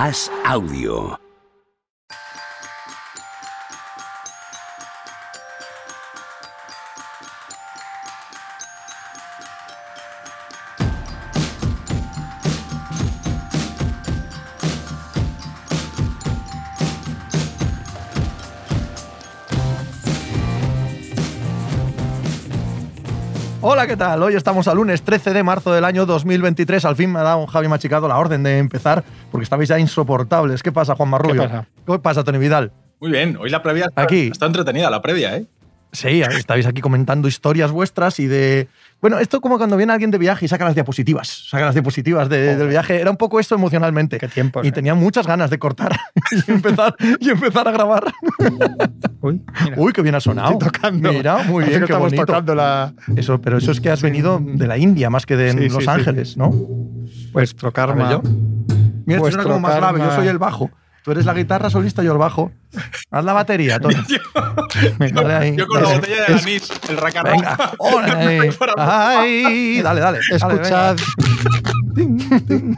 As Audio. Hola, ¿qué tal? Hoy estamos al lunes 13 de marzo del año 2023. Al fin me ha dado un Javi Machicado la orden de empezar porque estabais ya insoportables. ¿Qué pasa, Juan Marrubio? ¿Qué pasa? ¿Qué pasa, Tony Vidal? Muy bien, hoy la previa está, Aquí. está entretenida, la previa, ¿eh? Sí, estáis aquí comentando historias vuestras y de... Bueno, esto como cuando viene alguien de viaje y saca las diapositivas, saca las diapositivas de- del viaje. Era un poco esto emocionalmente. Qué tiempos, Y eh. tenía muchas ganas de cortar y, empezar, y empezar a grabar. Uy, mira. Uy, qué bien ha sonado. Estoy tocando. Mira, muy bien, que qué estamos bonito. tocando la. Eso, pero eso es que has venido de la India más que de Sí, Los sí, sí, Ángeles, ¿no? Vuestro ver, karma. yo. Mira, esto Vuestro suena como más grave. Yo soy el bajo. Tú eres la guitarra solista y yo el bajo. Haz la batería, Tony. Dale ahí. Yo con la botella de anís, el racarrón. Venga, órale. Ay, dale, dale. Escuchad. Dale.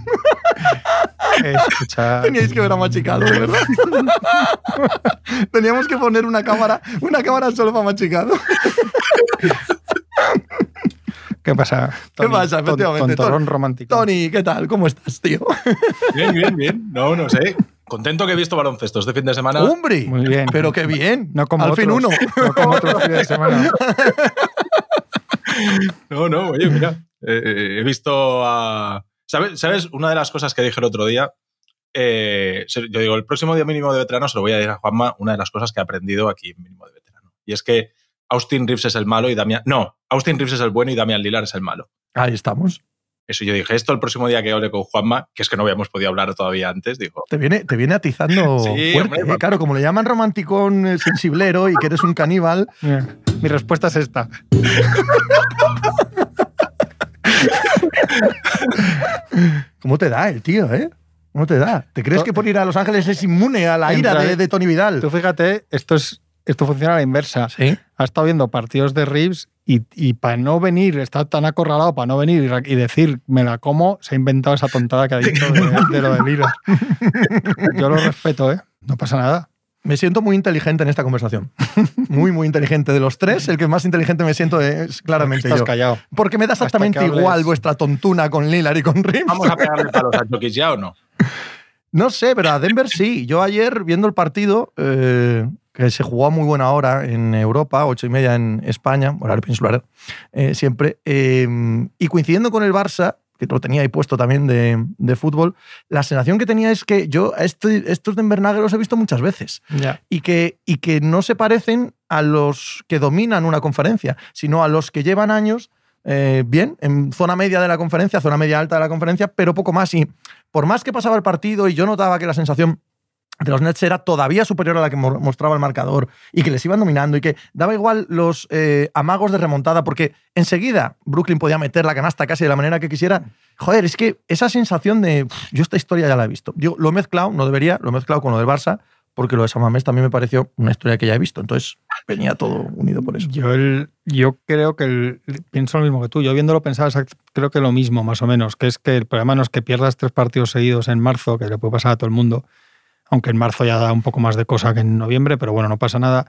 Escuchad. Teníais que ver a Machicado, de verdad. Teníamos que poner una cámara, una cámara solo para Machicado. ¿Qué pasa? ¿Qué pasa, efectivamente? Tony. romántico. Tony, ¿qué tal? ¿Cómo estás, tío? Bien, bien, bien. No, no sé. Contento que he visto baloncesto este fin de semana. ¡Hombre! Muy bien. Pero qué bien. No como Al fin otros, uno. No como otro fin de semana. No, no, oye, mira. eh, eh, he visto a. ¿Sabes? ¿Sabes? Una de las cosas que dije el otro día. eh, yo digo, el próximo día mínimo de veterano se lo voy a decir a Juanma, una de las cosas que he aprendido aquí en mínimo de veterano. Y es que Austin Reeves es el malo y Damian. No, Austin Reeves es el bueno y Damian Lillard es el malo. Ahí estamos. Eso yo dije, esto el próximo día que hable con Juanma, que es que no habíamos podido hablar todavía antes, digo, Te viene, te viene atizando Sí, fuerte. hombre, ¿eh? Claro, como le llaman romanticón eh, sensiblero y que eres un caníbal. Mi respuesta es esta. ¿Cómo te da el tío, eh? ¿Cómo te da? ¿Te crees que por ir a Los Ángeles es inmune a la ira de Tony Vidal? Tú fíjate, esto, es, esto funciona a la inversa. Sí. Ha estado viendo partidos de Reeves y, y para no venir, está tan acorralado para no venir y, y decir me la como, se ha inventado esa tontada que ha dicho de, de lo de Lillard. Yo lo respeto, ¿eh? No pasa nada. Me siento muy inteligente en esta conversación. Muy, muy inteligente. De los tres, el que más inteligente me siento es claramente Estás yo. callado. Porque me da exactamente igual vuestra tontuna con Lillard y con Reeves. ¿vamos a pegarle palos a Jokic ya o no? No sé, pero a Denver sí. Yo ayer, viendo el partido, eh, que se jugó a muy buena hora en Europa, ocho y media en España, horario peninsular, eh, siempre, eh, y coincidiendo con el Barça, que lo tenía ahí puesto también de, de fútbol, la sensación que tenía es que yo este- estos Denver Nuggets los he visto muchas veces y que, y que no se parecen a los que dominan una conferencia, sino a los que llevan años eh, bien, en zona media de la conferencia, zona media alta de la conferencia, pero poco más. Y por más que pasaba el partido y yo notaba que la sensación de los Nets era todavía superior a la que mo- mostraba el marcador y que les iban dominando y que daba igual los eh, amagos de remontada porque enseguida Brooklyn podía meter la canasta casi de la manera que quisiera. Joder, es que esa sensación de "Uf, yo esta historia ya la he visto. Yo lo he mezclado, no debería, lo he mezclado con lo del Barça porque lo de Samamés también me pareció una historia que ya he visto. Entonces venía todo unido por eso. Yo, yo creo que el- pienso lo mismo que tú. Yo viéndolo pensaba creo que lo mismo, más o menos, que es que el problema no es que pierdas tres partidos seguidos en marzo, que le puede pasar a todo el mundo, aunque en marzo ya da un poco más de cosa que en noviembre, pero bueno, no pasa nada.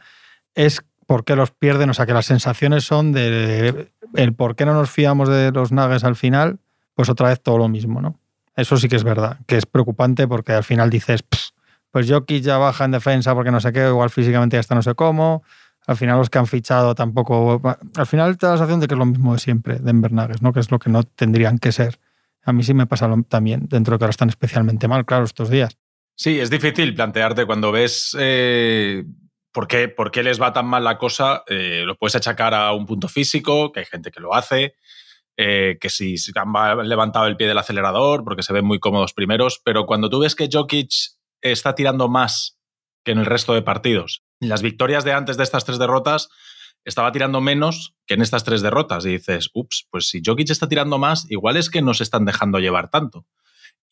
Es por qué los pierden, o sea, que las sensaciones son de el por qué no nos fiamos de los Nuggets al final, pues otra vez todo lo mismo, ¿no? Eso sí que es verdad, que es preocupante porque al final dices, "Pff, pues Jokic ya baja en defensa porque no sé qué, igual físicamente ya está no sé cómo, al final los que han fichado tampoco. Al final te da la sensación de que es lo mismo de siempre, Denver Nuggets, ¿no? Que es lo que no tendrían que ser. A mí sí me pasa también, dentro de que ahora están especialmente mal, claro, estos días. Sí, es difícil plantearte cuando ves eh, por, qué, por qué les va tan mal la cosa. eh, lo puedes achacar a un punto físico, que hay gente que lo hace, eh, que si han va- levantado el pie del acelerador porque se ven muy cómodos primeros, pero cuando tú ves que Jokic está tirando más que en el resto de partidos, las victorias de antes de estas tres derrotas estaba tirando menos que en estas tres derrotas y dices, ups, pues si Jokic está tirando más, igual es que no se están dejando llevar tanto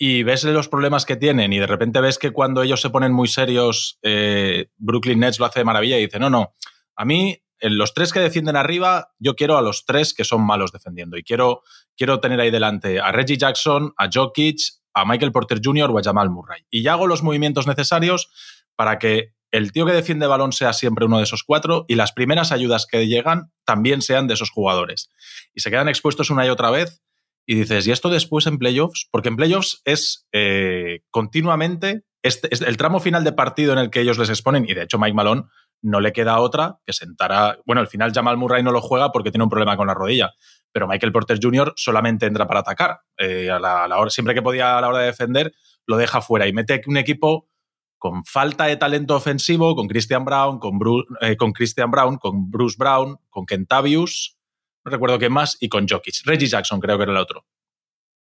y ves los problemas que tienen y de repente ves que cuando ellos se ponen muy serios, eh, Brooklyn Nets lo hace de maravilla y dice, no, no, a mí los tres que defienden arriba, yo quiero a los tres que son malos defendiendo y quiero, quiero tener ahí delante a Reggie Jackson, a Jokic a Michael Porter Jr. o a Jamal Murray. Y ya hago los movimientos necesarios para que el tío que defiende balón sea siempre uno de esos cuatro y las primeras ayudas que llegan también sean de esos jugadores. Y se quedan expuestos una y otra vez y dices, ¿y esto después en playoffs? Porque en playoffs es eh, continuamente este, el tramo final de partido en el que ellos les exponen, y de hecho Mike Malone no le queda otra que sentar Bueno, al final Jamal Murray no lo juega porque tiene un problema con la rodilla, pero Michael Porter Jr. solamente entra para atacar. Eh, a la, hora, siempre que podía a la hora de defender, lo deja fuera y mete un equipo con falta de talento ofensivo, con Christian Brown, con, eh, con Christian Brown, con Bruce Brown, con Kentavius, recuerdo qué más, y con Jokic. Reggie Jackson creo que era el otro.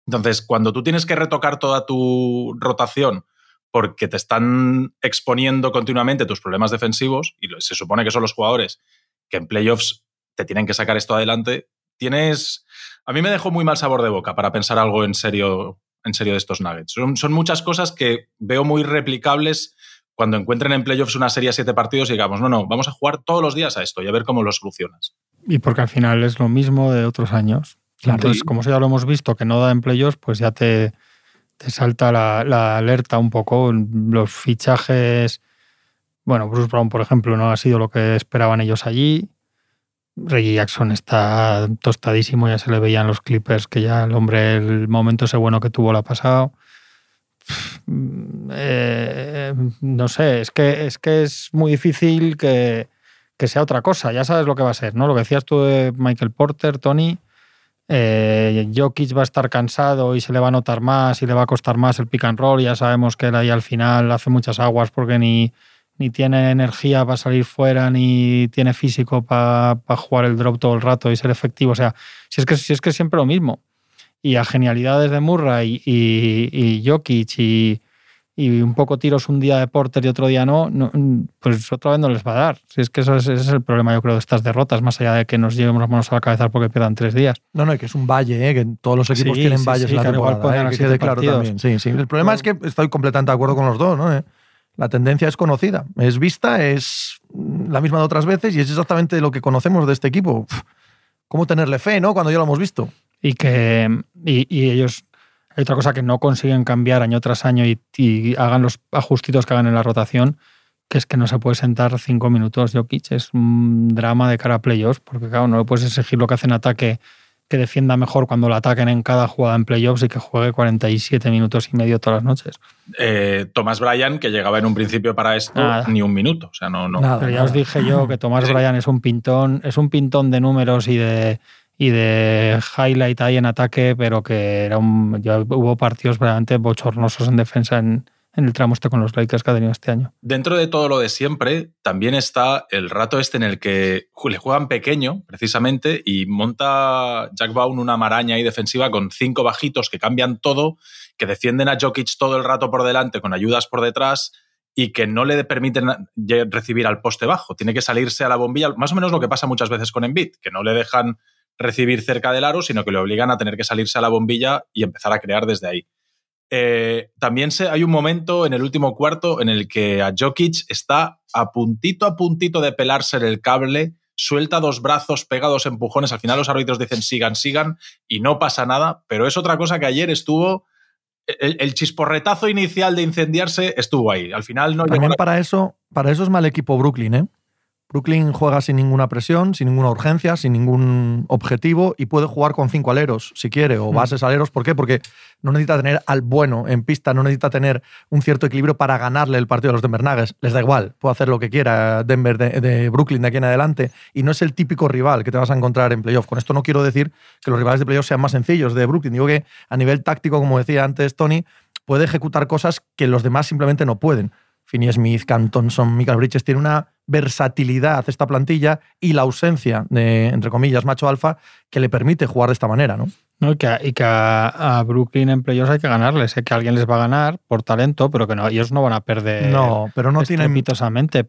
Entonces, cuando tú tienes que retocar toda tu rotación porque te están exponiendo continuamente tus problemas defensivos, y se supone que son los jugadores que en playoffs te tienen que sacar esto adelante, tienes... A mí me dejó muy mal sabor de boca para pensar algo en serio, en serio de estos Nuggets. Son, muchas cosas que veo muy replicables cuando encuentren en playoffs una serie de siete partidos y digamos, no, no, vamos a jugar todos los días a esto y a ver cómo lo solucionas. Y porque al final es lo mismo de otros años. Entonces, como ya lo hemos visto que no da en playoffs, pues ya te, te salta la, alerta un poco. Los fichajes, bueno, Bruce Brown, por ejemplo, no ha sido lo que esperaban ellos allí. Reggie Jackson está tostadísimo, ya se le veían los Clippers que ya el hombre, el momento ese bueno que tuvo lo ha pasado. Eh, no sé, es que, es que es muy difícil que, que, sea otra cosa. Ya sabes lo que va a ser, ¿no? Lo que decías tú de Michael Porter, Tony, eh, Jokic va a estar cansado y se le va a notar más y le va a costar más el pick and roll. Ya sabemos que él ahí al final hace muchas aguas porque ni, ni tiene energía para salir fuera, ni tiene físico para, jugar el drop todo el rato y ser efectivo. O sea, si es que, si es que siempre lo mismo. Y a genialidades de Murray y, y Jokic y, y un poco tiros un día de Porter y otro día no, pues otra vez no les va a dar. Si es que eso es, ese es el problema, yo creo, de estas derrotas, más allá de que nos llevemos las manos a la cabeza porque pierdan tres días. No, no, que es un valle, ¿eh? que todos los equipos tienen valles en la temporada. ¿eh? que quede claro también. Sí, sí. El problema es que estoy completamente de acuerdo con los dos. ¿no? ¿Eh? La tendencia es conocida, es vista, es la misma de otras veces y es exactamente lo que conocemos de este equipo. ¿Cómo tenerle fe, no? Cuando ya lo hemos visto. Y que y, y ellos hay otra cosa que no consiguen cambiar año tras año y, hagan los ajustitos que hagan en la rotación, que es que no se puede sentar cinco minutos Jokic. Es un drama de cara a playoffs, porque claro, no le puedes exigir lo que hace en ataque que defienda mejor cuando lo ataquen en cada jugada en playoffs y que juegue 47 minutos y medio todas las noches. Eh, Thomas Bryan, que llegaba en un principio para esto, ni un minuto. O sea, no, no. Pero ya os dije yo que Thomas Bryan es un pintón, es un pintón de números y de y de highlight ahí en ataque, pero que era un, ya hubo partidos realmente bochornosos en defensa en, el tramo este con los Lakers que ha tenido este año. Dentro de todo lo de siempre, también está el rato este en el que le juegan pequeño, precisamente, y monta Jack Vaughn una maraña ahí defensiva con cinco bajitos que cambian todo, que defienden a Jokic todo el rato por delante con ayudas por detrás y que no le permiten recibir al poste bajo. Tiene que salirse a la bombilla, más o menos lo que pasa muchas veces con Embiid, que no le dejan recibir cerca del aro, sino que le obligan a tener que salirse a la bombilla y empezar a crear desde ahí. Eh, también se, hay un momento en el último cuarto en el que a Jokic está a puntito a puntito de pelarse el cable, suelta dos brazos, pegados empujones. Al final los árbitros dicen sigan, sigan y no pasa nada, pero es otra cosa que ayer estuvo. El, chisporretazo inicial de incendiarse estuvo ahí. Al final no También para eso, para eso es mal equipo Brooklyn, ¿eh? Brooklyn juega sin ninguna presión, sin ninguna urgencia, sin ningún objetivo y puede jugar con cinco aleros si quiere o mm. bases aleros. ¿Por qué? Porque no necesita tener al bueno en pista, no necesita tener un cierto equilibrio para ganarle el partido a los Denver Nuggets. Les da igual, puede hacer lo que quiera Denver de, Brooklyn de aquí en adelante y no es el típico rival que te vas a encontrar en playoff. Con esto no quiero decir que los rivales de playoff sean más sencillos de Brooklyn. Digo que a nivel táctico, como decía antes Tony, puede ejecutar cosas que los demás simplemente no pueden. Finney Smith, Cam Thompson, Michael Bridges, tiene una versatilidad esta plantilla y la ausencia de, entre comillas, macho alfa que le permite jugar de esta manera, ¿no? No, y que, a, Brooklyn en playoffs hay que ganarles. Sé que alguien les va a ganar por talento, pero que no, ellos no van a perder. No, pero no tienen.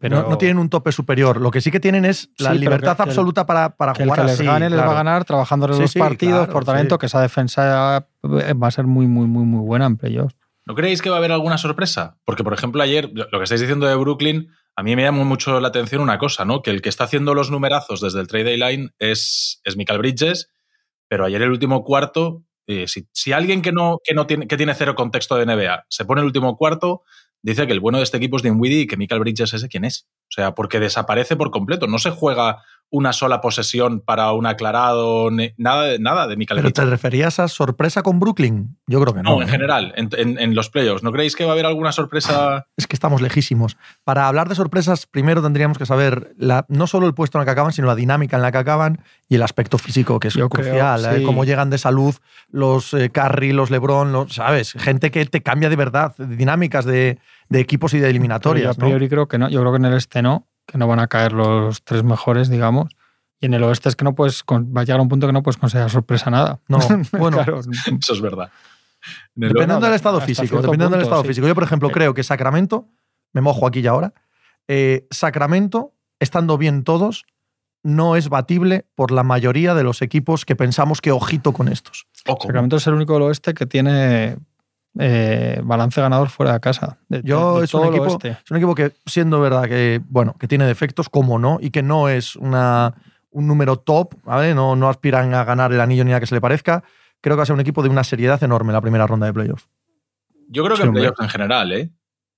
Pero no, tienen un tope superior. Lo que sí que tienen es la libertad absoluta para, para que jugar. El que les gane les va a ganar trabajando en los partidos por talento, que esa defensa va a ser muy, muy, muy, muy buena en playoffs. ¿No creéis que va a haber alguna sorpresa? Porque, por ejemplo, ayer, lo que estáis diciendo de Brooklyn, a mí me llamó mucho la atención una cosa, ¿no? Que el que está haciendo los numerazos desde el trade line es, es Michael Bridges, pero ayer el último cuarto Eh, si, si, alguien que no, que no tiene, que tiene cero contexto de NBA se pone el último cuarto, dice que el bueno de este equipo es Dinwiddie y que Michael Bridges ese quién es. O sea, porque desaparece por completo. No se juega una sola posesión para un aclarado, nada de, nada de Michael ¿Pero te referías a sorpresa con Brooklyn? Yo creo que no. No, en general, en, en, en, los playoffs. ¿No creéis que va a haber alguna sorpresa? Es que estamos lejísimos. Para hablar de sorpresas, primero tendríamos que saber la, no solo el puesto en el que acaban, sino la dinámica en la que acaban y el aspecto físico, que es Yo crucial. Creo, sí. eh, cómo llegan de salud los eh, Curry, los LeBron, los, ¿sabes? Gente que te cambia de verdad, dinámicas de, de equipos y de eliminatorias. Pero yo a priori ¿no? creo que no. Yo creo que en el este no, que no van a caer los tres mejores, digamos. Y en el oeste es que no puedes, va a llegar a un punto que no puedes considerar sorpresa nada. No, bueno, claro. eso es verdad. Dependiendo del estado físico, dependiendo punto, del estado sí. físico. Yo, por ejemplo, Sí. creo que Sacramento, me mojo aquí y ahora, eh, Sacramento, estando bien todos, no es batible por la mayoría de los equipos que pensamos que ojito con estos. Ojo. Sacramento es el único del oeste que tiene eh, balance ganador fuera de casa. De, Yo de- de es un, equipo, es un equipo que, siendo verdad que, bueno, que tiene defectos, como no, y que no es una, un número top, ¿vale? No, no aspiran a ganar el anillo ni a que se le parezca. Creo que va a ser un equipo de una seriedad enorme la primera ronda de playoffs. Yo creo que Sí, en playoffs en general, ¿eh?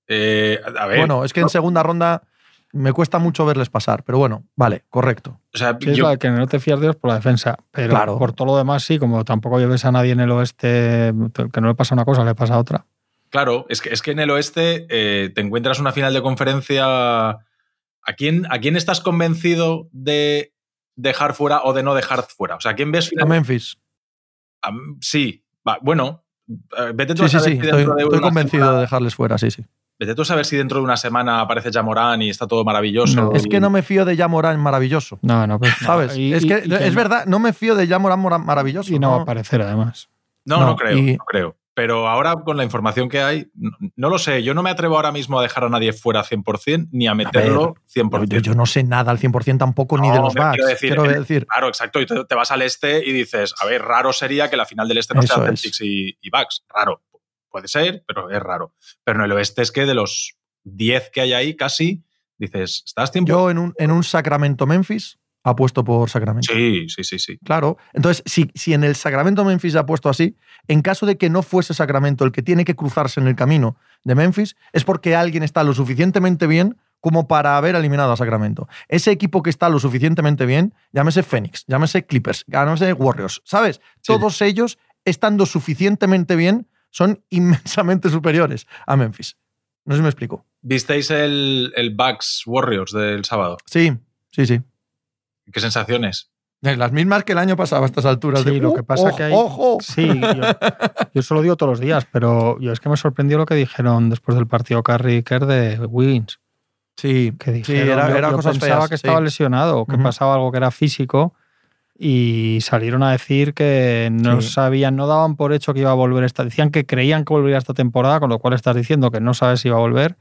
Eh, a ver, Bueno, es que en segunda ronda me cuesta mucho verles pasar, pero bueno, vale, correcto. o sea, Sí, es yo- la que no te fías de ellos por la defensa, pero Claro. por todo lo demás sí, como tampoco lleves a nadie en el oeste que no le pasa una cosa, le pasa otra. Claro, es que, es que en el oeste eh, te encuentras una final de conferencia. ¿A quién, ¿A quién estás convencido de dejar fuera o de no dejar fuera? O sea, ¿a quién ves A? Memphis. a- sí, va, bueno, eh, vete tú Sí, a sí, sí, estoy, estoy convencido semana- de dejarles fuera, sí, sí. Vete tú a saber si dentro de una semana aparece Jamorán y está todo maravilloso. No. Es que no me fío de Yamorán maravilloso. No, no, pues no. ¿Sabes? Y- es que y es verdad, no me fío de Yamorán maravilloso. Y no va a aparecer además. No, no, No, creo, y- no creo. Pero ahora con la información que hay, no, no lo sé. Yo no me atrevo ahora mismo a dejar a nadie fuera 100% ni a meterlo 100%. Yo, yo no sé nada al 100% tampoco ni No, de los Bucks. quiero decir, Quiero decir, Claro, exacto. Y te, te vas al este y dices, a ver, raro sería que la final del este no sea es. Celtics y, y Bucks. Raro. Puede ser, pero es raro. Pero en el oeste es que de los 10 que hay ahí, casi, dices, ¿estás tiempo? yo en un, en un Sacramento-Memphis apuesto por Sacramento. Sí, sí, sí, sí. Claro. Entonces, si, si en el Sacramento-Memphis ha puesto así, en caso de que no fuese Sacramento el que tiene que cruzarse en el camino de Memphis, es porque alguien está lo suficientemente bien como para haber eliminado a Sacramento. Ese equipo que está lo suficientemente bien, llámese Phoenix, llámese Clippers, llámese Warriors, ¿sabes? Sí. Todos ellos, estando suficientemente bien, son inmensamente superiores a Memphis. No sé si me explico. ¿Visteis el, el Bucks Warriors del sábado? Sí, sí, sí. ¿Qué sensaciones? Las mismas que el año pasado a estas alturas. Sí, de, lo "Uh, que pasa ojo, que hay- ¡Ojo! Sí, yo, yo eso lo digo todos los días, pero yo es que me sorprendió lo que dijeron después del partido Curry y Kerr de Wiggins. Sí, Que sí, dijeron, era, yo- era yo cosas pensaba feas, que sí. estaba lesionado, que pasaba algo que era físico y salieron a decir que no Sí. sabían, no daban por hecho que iba a volver esta. Decían que creían que volvería esta temporada, con lo cual estás diciendo que no sabes si iba a volver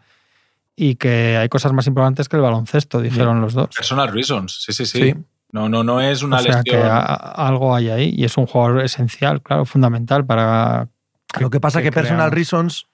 y que hay cosas más importantes que el baloncesto, dijeron los dos. Personal reasons. Sí, sí, sí. Sí. No, no, no es una o sea que lesión. a- algo hay ahí y es un jugador esencial, claro, fundamental para Lo que pasa es que, que personal reasons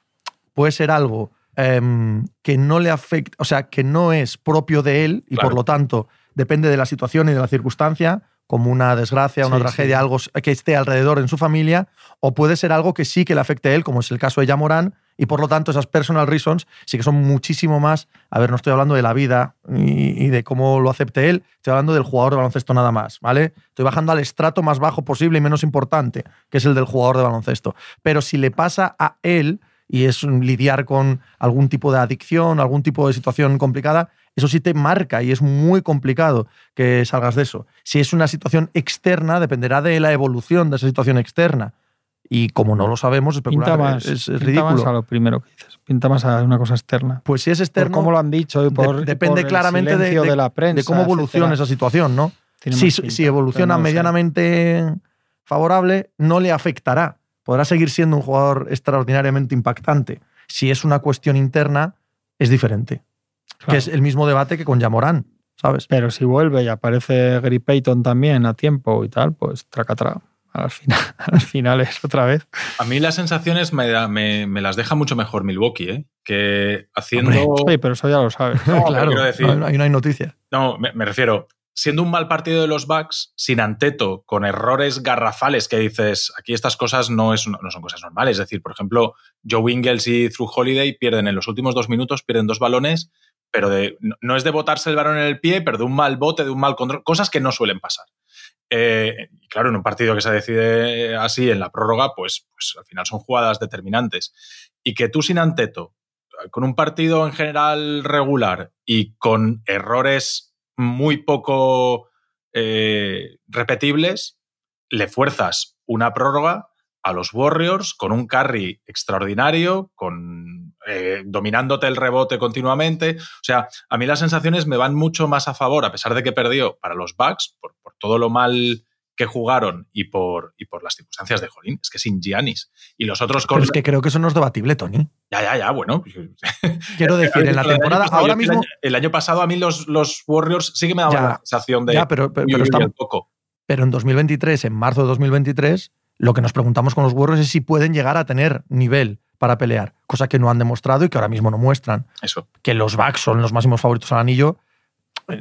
puede ser algo em, que no le afecta, o sea, que no es propio de él y Claro. por lo tanto depende de la situación y de la circunstancia, como una desgracia, una Sí, tragedia, sí. algo que esté alrededor en su familia, o puede ser algo que sí que le afecte a él, como es el caso de Yamorán, y por lo tanto esas personal reasons sí que son muchísimo más, a ver, no estoy hablando de la vida y, y de cómo lo acepte él, estoy hablando del jugador de baloncesto nada más, ¿vale? Estoy bajando al estrato más bajo posible y menos importante, que es el del jugador de baloncesto. Pero si le pasa a él, y es lidiar con algún tipo de adicción, algún tipo de situación complicada, eso sí te marca y es muy complicado que salgas de eso. Si es una situación externa, dependerá de la evolución de esa situación externa. Y como no lo sabemos, especular pinta más, es, es pinta más a ridículo. lo primero que dices. Pinta más a una cosa externa. Pues si es Por externo, cómo lo han dicho y por, de- depende por claramente de- silencio de- la prensa, de cómo evoluciona etcétera. esa situación, ¿no? Si, pinta, si evoluciona no medianamente favorable, no le afectará. Podrá seguir siendo un jugador extraordinariamente impactante. Si es una cuestión interna, es diferente. Claro. Que es el mismo debate que con Yamorán, ¿sabes? Pero si vuelve y aparece Gary Payton también a tiempo y tal, pues tracatrá. Al final, al final es otra vez. A mí las sensaciones me, da- me, me las deja mucho mejor Milwaukee, ¿eh? Que haciendo. Hombre, Oye, pero eso ya lo sabes. No, claro, quiero decir- ahí no hay noticia. No, me, me refiero. siendo un mal partido de los Bucks, sin Anteto, con errores garrafales que dices, aquí estas cosas no, es, no son cosas normales. Es decir, por ejemplo, Joe Ingles y Through Holiday pierden en los últimos dos minutos, pierden dos balones, pero de, no es de botarse el balón en el pie, pero de un mal bote, de un mal control, cosas que no suelen pasar. Eh, claro, en un partido que se decide así en la prórroga, pues, pues al final son jugadas determinantes. Y que tú sin Anteto, con un partido en general regular y con errores muy poco eh, repetibles, le fuerzas una prórroga a los Warriors con un carry extraordinario, con eh, dominándote el rebote continuamente. O sea, a mí las sensaciones me van mucho más a favor, a pesar de que perdió para los Bucks, por, por todo lo mal que jugaron y por, y por las circunstancias de Jolín. Es que sin Giannis. Y los otros. Pero es que creo que eso no es debatible, Tony. Ya, ya, ya, bueno. Quiero decir, en la temporada, ahora mismo... El año, pasado a mí los, los Warriors sí que me daban la sensación de... Ya, pero, pero, pero, poco. pero en 2023, en marzo de 2023, lo que nos preguntamos con los Warriors es si pueden llegar a tener nivel para pelear, cosa que no han demostrado y que ahora mismo no muestran. Eso. Que los Bucks son los máximos favoritos al anillo,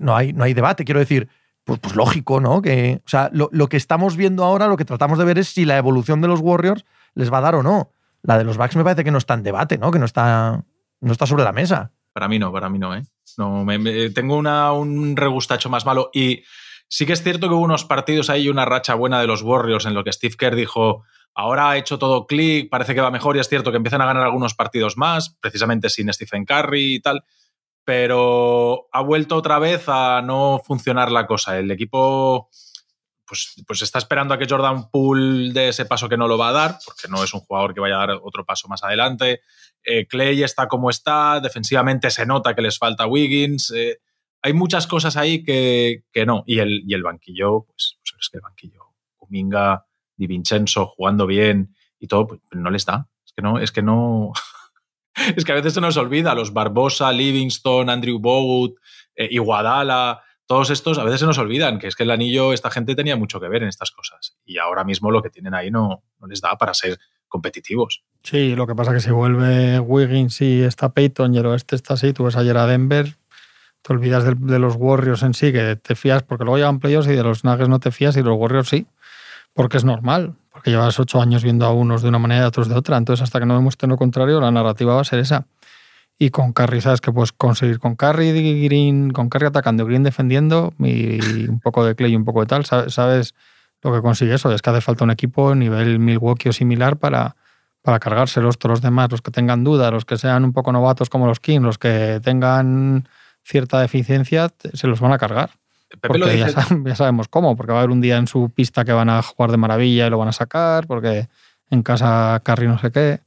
no hay, no hay debate. Quiero decir, pues, pues, lógico, ¿no? Que, o sea, lo, lo, que estamos viendo ahora, lo que tratamos de ver es si la evolución de los Warriors les va a dar o no. La de los Bucks me parece que no está en debate, ¿no? Que no está, no está sobre la mesa. Para mí no, para mí no, ¿eh? No, me, me, tengo una, un regustacho más malo y sí que es cierto que hubo unos partidos ahí y una racha buena de los Warriors en lo que Steve Kerr dijo, ahora ha hecho todo clic, parece que va mejor y es cierto que empiezan a ganar algunos partidos más, precisamente sin Stephen Curry y tal pero ha vuelto otra vez a no funcionar la cosa. El equipo pues, pues está esperando a que Jordan Poole dé ese paso que no lo va a dar, porque no es un jugador que vaya a dar otro paso más adelante. Eh, Clay está como está, defensivamente se nota que les falta Wiggins. Eh, hay muchas cosas ahí que, no. Y el, y el, banquillo, pues, pues, es que el banquillo, Kuminga, Di Vincenzo jugando bien y todo, pues no les da. Es que no, es que no. es que a veces se nos olvida, los Barbosa, Livingston, Andrew Bogut, eh, Iguadala, todos estos a veces se nos olvidan, que es que el anillo, esta gente tenía mucho que ver en estas cosas. Y ahora mismo lo que tienen ahí no, no les da para ser competitivos. Sí, lo que pasa es que si vuelve Wiggins y está Peyton y el oeste está así, tú ves ayer a Denver, te olvidas de, los Warriors en sí, que te fías porque luego llegan playoffs y de los Nuggets no te fías y los Warriors sí, porque es normal porque llevas ocho años viendo a unos de una manera y a otros de otra. Entonces, hasta que no demuestren lo contrario, la narrativa va a ser esa. Y con Curry, ¿sabes que puedes conseguir? Con Curry, Green, con Curry atacando, Green defendiendo y un poco de Clay y un poco de tal, ¿sabes lo que consigue eso? Es que hace falta un equipo nivel Milwaukee o similar para, para cargárselos todos los demás, los que tengan dudas, los que sean un poco novatos como los Kings, los que tengan cierta deficiencia, se los van a cargar. Pepe lo dice... ya, ya, sabemos cómo, porque va a haber un día en su pista que van a jugar de maravilla y lo van a sacar, porque en casa Carry no sé qué.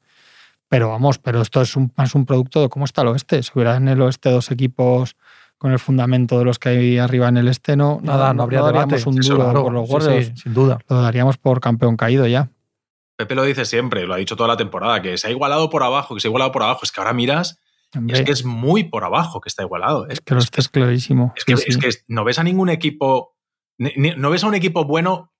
Pero vamos, pero esto es un, más un producto de cómo está el oeste. Si hubiera en el oeste dos equipos con el fundamento de los que hay arriba en el este, no, Nada, no, no habría no daríamos debate. un duro claro, por los Warriors. Sí, sí, sin duda. Lo daríamos por campeón caído ya. Pepe lo dice siempre, lo ha dicho toda la temporada, que se ha igualado por abajo, que se ha igualado por abajo. Es que ahora miras es que es muy por abajo que está igualado. Es que lo estés clarísimo. Es que, sí, es que, no ves a ningún equipo. No ves a un equipo bueno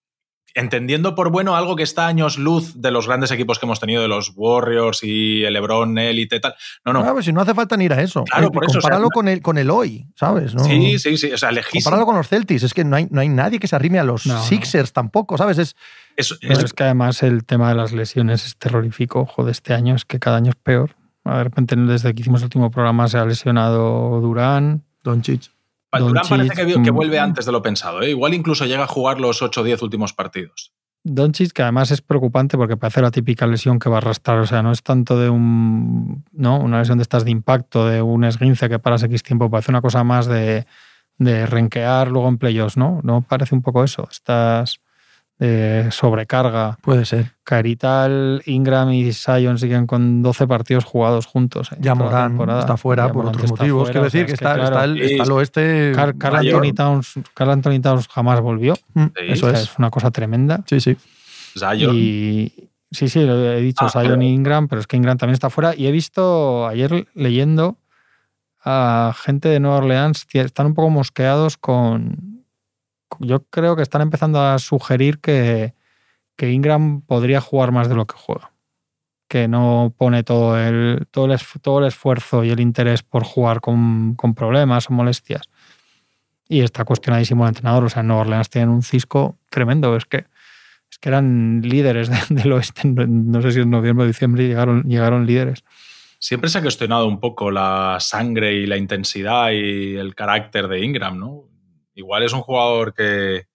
entendiendo por bueno algo que está años luz de los grandes equipos que hemos tenido, de los Warriors y el LeBron, Elite y tal. No, no. Claro, pues si no hace falta ni ir a eso. Claro, por Compáralo eso. O sea, con, el, con el hoy, ¿sabes? No, sí, sí, sí. O sea, lejísimo. Compáralo con los Celtics. Es que no hay, no hay nadie que se arrime a los No, no. Sixers tampoco, ¿sabes? Es, es- es que además el tema de las lesiones es terrorífico. Joder, este año es que cada año es peor. De repente, desde que hicimos el último programa, se ha lesionado Durán. Doncic. Durán parece que, que mm. vuelve antes de lo pensado. ¿eh? Igual incluso llega a jugar los 8 o 10 últimos partidos. Doncic, que además es preocupante porque parece la típica lesión que va a arrastrar. O sea, no es tanto de un, ¿no? una lesión de estas de impacto, de un esguince que paras X tiempo. Parece una cosa más de, de renquear luego en playoffs, ¿no? No parece un poco eso. Estás de sobrecarga. Puede ser. Carital, Ingram y Sion siguen con 12 partidos jugados juntos. ¿eh? Ya Morán temporada. está fuera Ya por Morant otros motivos. fuera, Quiero o sea, decir que, es está, claro, está, el, está el oeste. Car- Carl mayor. Anthony Towns, Carl Anthony Towns jamás volvió. Mm, Sí, Eso es. es una cosa tremenda. Sí, sí. Zion. Y sí, sí, lo he dicho, Ah, Zion pero- y Ingram, pero es que Ingram también está fuera. Y he visto ayer leyendo a gente de Nueva Orleans, que están un poco mosqueados con... Yo creo que están empezando a sugerir que, que Ingram podría jugar más de lo que juega. Que no pone todo el, todo el, todo el esfuerzo y el interés por jugar con, con problemas o molestias. y está cuestionadísimo el entrenador. O sea, en Nueva Orleans tienen un cisco tremendo. Es que, es que eran líderes del oeste. No sé si en noviembre o diciembre llegaron, llegaron líderes. Siempre se ha cuestionado un poco la sangre y la intensidad y el carácter de Ingram, ¿no? Igual es un jugador que,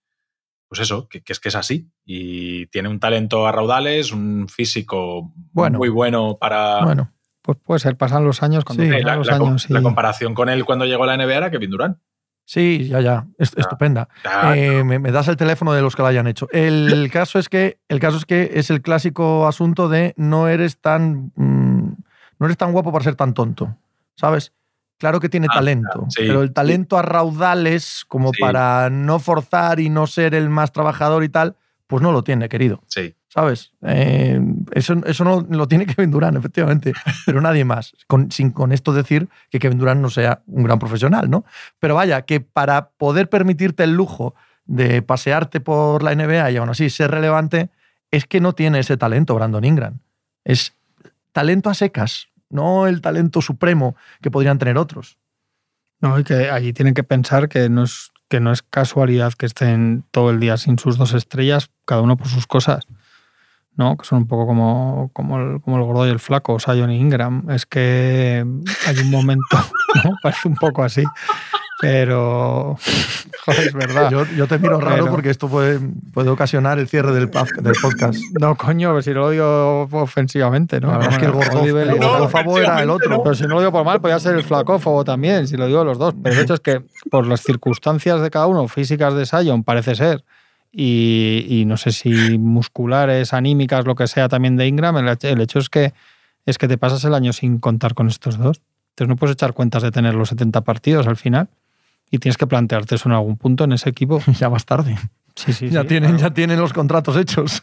pues eso, que, es que es así. Y tiene un talento a raudales, un físico muy bueno para. Bueno, pues puede ser, pasan los años cuando la, los años. La comparación con él cuando llegó a la NBA era Kevin Durant. Sí, ya, ya. estupenda. Eh, me, das el teléfono de los que lo hayan hecho. El caso es que, el caso es que es el clásico asunto de no eres tan. Mm, no eres tan guapo para ser tan tonto. ¿Sabes? Claro que tiene ah, talento, pero el talento a raudales, como para no forzar y no ser el más trabajador y tal, pues no lo tiene, querido. Sí. ¿Sabes? Eh, eso, eso no lo tiene Kevin Durant, efectivamente, pero nadie más. Con, sin con esto decir que Kevin Durant no sea un gran profesional, ¿no? Pero vaya, que para poder permitirte el lujo de pasearte por la NBA y aún así ser relevante, es que no tiene ese talento Brandon Ingram. Es talento a secas, no el talento supremo que podrían tener otros. No, y que allí tienen que pensar que no es, que no es casualidad que estén todo el día sin sus dos estrellas, cada uno por sus cosas. ¿no? que son un poco como, como, el, como el gordo y el flaco, o sea, Johnny Ingram. Es que hay un momento, ¿no? parece un poco así, pero joder, es verdad. Yo, te miro raro porque esto puede, puede ocasionar el cierre del, del podcast. No, coño, si no lo digo ofensivamente, ¿no? es que el gordófobo era el otro. Pero si no lo digo por mal, podría ser el flacófobo también, si lo digo los dos. Pero el hecho es que por las circunstancias de cada uno, físicas de Sion, parece ser, y, no sé si musculares, anímicas, lo que sea también de Ingram, el, hecho es que, es que te pasas el año sin contar con estos dos. Entonces no puedes echar cuentas de tener los 70 partidos al final y tienes que plantearte eso en algún punto en ese equipo. ya más tarde. Sí, sí, ya, tienen, ya tienen los contratos hechos.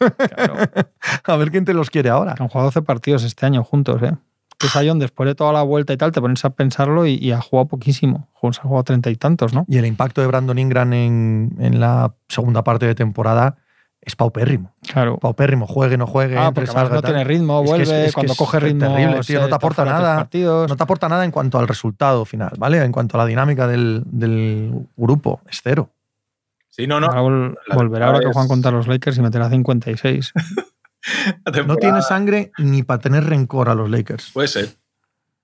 a ver quién te los quiere ahora. Han jugado 12 partidos este año juntos, ¿eh? que Sion, después de toda la vuelta y tal, te pones a pensarlo y, ha jugado poquísimo. Se ha jugado treinta y tantos, ¿no? Y el impacto de Brandon Ingram en, en, la segunda parte de temporada es paupérrimo. Claro. Paupérrimo, juegue, no juegue. Ah, porque no tiene ritmo, vuelve, cuando coge ritmo. Terrible, tío, no te aporta nada. No te aporta nada en cuanto al resultado final, ¿vale? En cuanto a la dinámica del, del grupo, es cero. Sí, no, no. volverá ahora que juegan contra los Lakers y meterá 56. No tiene sangre ni para tener rencor a los Lakers. Puede ser.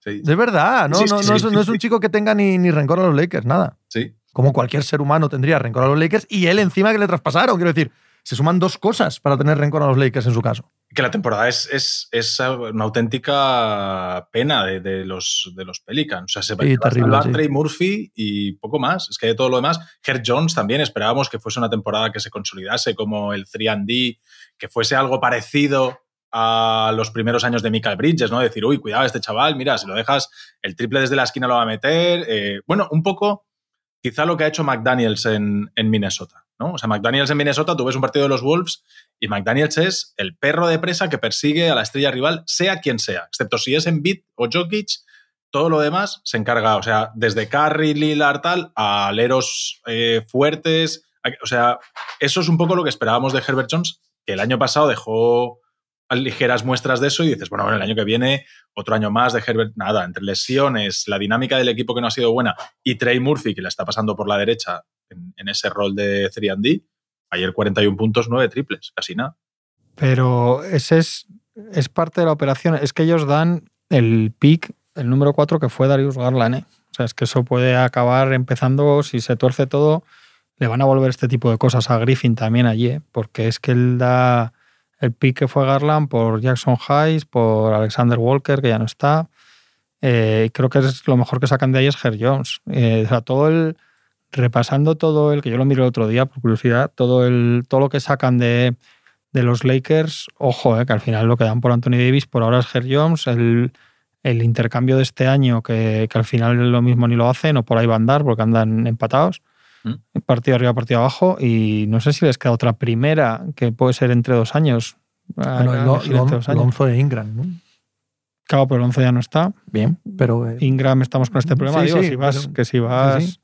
De verdad, no, no, es, un chico que tenga ni, ni, rencor a los Lakers, nada. Sí. Como cualquier ser humano tendría rencor a los Lakers y él encima que le traspasaron. Quiero decir, se suman dos cosas para tener rencor a los Lakers en su caso. Que la temporada es, es, es una auténtica pena de, de, los, de los Pelicans. O sea, se va a Trey Murphy y poco más. Es que de todo lo demás, Herb Jones también esperábamos que fuese una temporada que se consolidase como el 3D que fuese algo parecido a los primeros años de Michael Bridges, ¿no? Decir, uy, cuidado, este chaval, mira, si lo dejas, el triple desde la esquina lo va a meter. Eh, bueno, un poco quizá lo que ha hecho McDaniels en, Minnesota, ¿no? O sea, McDaniels en Minnesota, tú ves un partido de los Wolves y McDaniels es el perro de presa que persigue a la estrella rival, sea quien sea, excepto si es en Beat o Jokic, todo lo demás se encarga, o sea, desde Curry, Lillard, tal, a aleros eh, fuertes. O sea, eso es un poco lo que esperábamos de Herbert Jones que el año pasado dejó ligeras muestras de eso y dices, bueno, bueno, el año que viene, otro año más de Herbert, nada, entre lesiones, la dinámica del equipo que no ha sido buena y Trey Murphy, que la está pasando por la derecha en, ese rol de 3D, ayer 41 puntos, 9 triples, casi nada. Pero ese es, es parte de la operación, es que ellos dan el pick, el número 4 que fue Darius Garland, ¿eh? O sea, es que eso puede acabar empezando, si se tuerce todo, le van a volver este tipo de cosas a Griffin también allí, ¿eh? porque es que él da el pick que fue Garland por Jackson Hayes, por Alexander Walker, que ya no está. Eh, creo que es lo mejor que sacan de ahí es Herr Jones. Eh, o sea, todo el. Repasando todo el, que yo lo miro el otro día por curiosidad, todo el, todo lo que sacan de, de los Lakers, ojo, que al final lo que dan por Anthony Davis, por ahora es Herr Jones, el, el intercambio de este año, que, que, al final lo mismo ni lo hacen, o por ahí van a andar porque andan empatados. Partido arriba, partido abajo. Y no sé si les queda otra primera que puede ser entre dos años. Bueno, el, onzo de Ingram, ¿no? Claro, pero el onzo ya no está. Bien, pero. Eh, Ingram estamos con este problema. Digo, si vas, que si vas.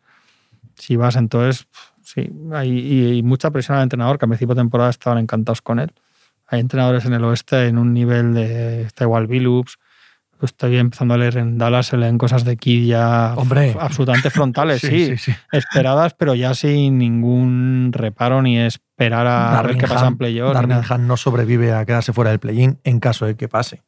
Si vas, entonces. Sí, hay, mucha presión al entrenador, que a principio de temporada estaban encantados con él. Hay entrenadores en el oeste en un nivel de. Está igual Billups, estoy empezando a leer en Dallas, se leen cosas de Kid ya Hombre. absolutamente frontales, sí, Sí, sí, sí. esperadas, pero ya sin ningún reparo ni esperar a ver qué pasa en playoff. no sobrevive a quedarse fuera del play-in en caso de que pase.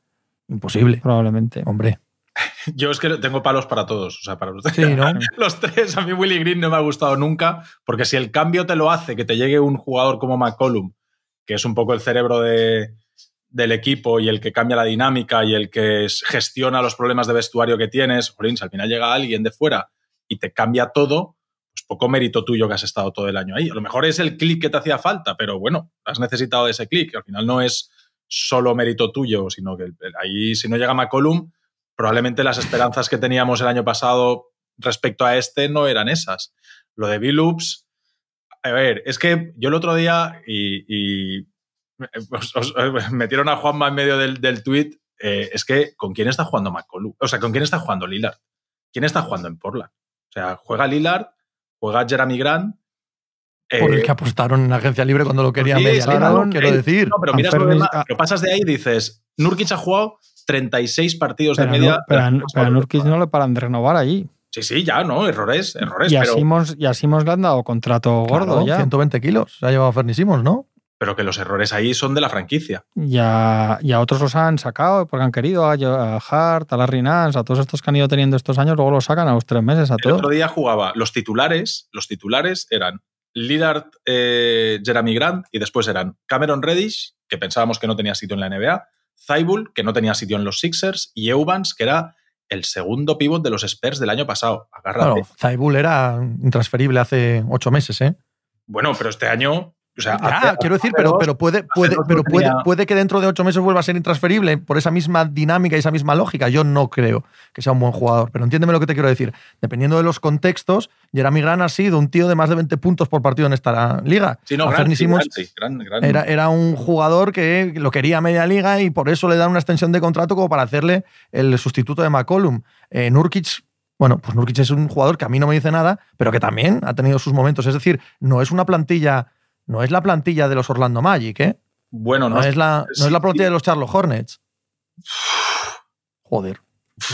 Imposible. Probablemente. Hombre. Yo es que tengo palos para todos. O sea, para los, Sí, ¿no? los tres. A mí Willy Green no me ha gustado nunca, porque si el cambio te lo hace que te llegue un jugador como McCollum, que es un poco el cerebro de, del equipo y el que cambia la dinámica y el que es- gestiona los problemas de vestuario que tienes, jolín, si al final llega alguien de fuera y te cambia todo, pues poco mérito tuyo que has estado todo el año ahí. A lo mejor es el clic que te hacía falta, pero bueno, has necesitado de ese clic, que al final no es solo mérito tuyo, sino que ahí si no llega McCollum, probablemente las esperanzas que teníamos el año pasado respecto a este no eran esas. Lo de Billups, a ver, es que yo el otro día y, y os- os- metieron a Juanma en medio del, del tweet, es que ¿con quién está jugando McCollum? O sea, ¿con quién está jugando Lillard? ¿Quién está jugando en Portland? O sea, juega Lillard, juega Jeremy Grant. Por eh, el que apostaron en agencia libre cuando lo quería sí, media sí, liga, claro, ¿no? quiero eh, decir. No, pero miras lo demás, pero pasas de ahí y dices, Nurkic ha jugado 36 partidos Pero, de media. no- pero a- pero a Nurkic no le paran de renovar allí. Sí, sí, ya, ¿no? Errores, errores, Y a, pero, Simmons, y a le han dado contrato gordo ya. 120 kilos. Se ha llevado Fernie Simmons, ¿no? pero que los errores ahí son de la franquicia. Y a, y a otros los han sacado porque han querido, a, Hart, a Larry Nance, a todos estos que han ido teniendo estos años, luego los sacan a los tres meses a El todos. otro día jugaba, los titulares, los titulares eran Lillard, eh, Jeremy Grant y después eran Cameron Reddish, que pensábamos que no tenía sitio en la NBA, Zaibul, que no tenía sitio en los Sixers, y Eubans, que era el segundo pivot de los Spurs del año pasado. Agárrate. Zaibul era intransferible hace ocho meses, ¿eh? Bueno, pero este año. O sea, Ya, hace- quiero decir, pero, dos- pero, puede, puede, pero puede, puede que dentro de ocho meses vuelva a ser intransferible por esa misma dinámica y esa misma lógica. Yo no creo que sea un buen jugador, pero entiéndeme lo que te quiero decir. Dependiendo de los contextos, Jeremy Grant ha sido un tío de más de 20 puntos por partido en esta liga. Sí, no, sí, sí, Grant, Grant. era, era un jugador que lo quería a media liga y por eso le dan una extensión de contrato como para hacerle el sustituto de McCollum. Eh, Nurkic, bueno, pues Nurkic es un jugador que a mí no me dice nada, pero que también ha tenido sus momentos. Es decir, no es una plantilla, no es la plantilla de los Orlando Magic, ¿eh? Bueno, No, no, es, la, no sí. es la plantilla de los Charlotte Hornets. Joder.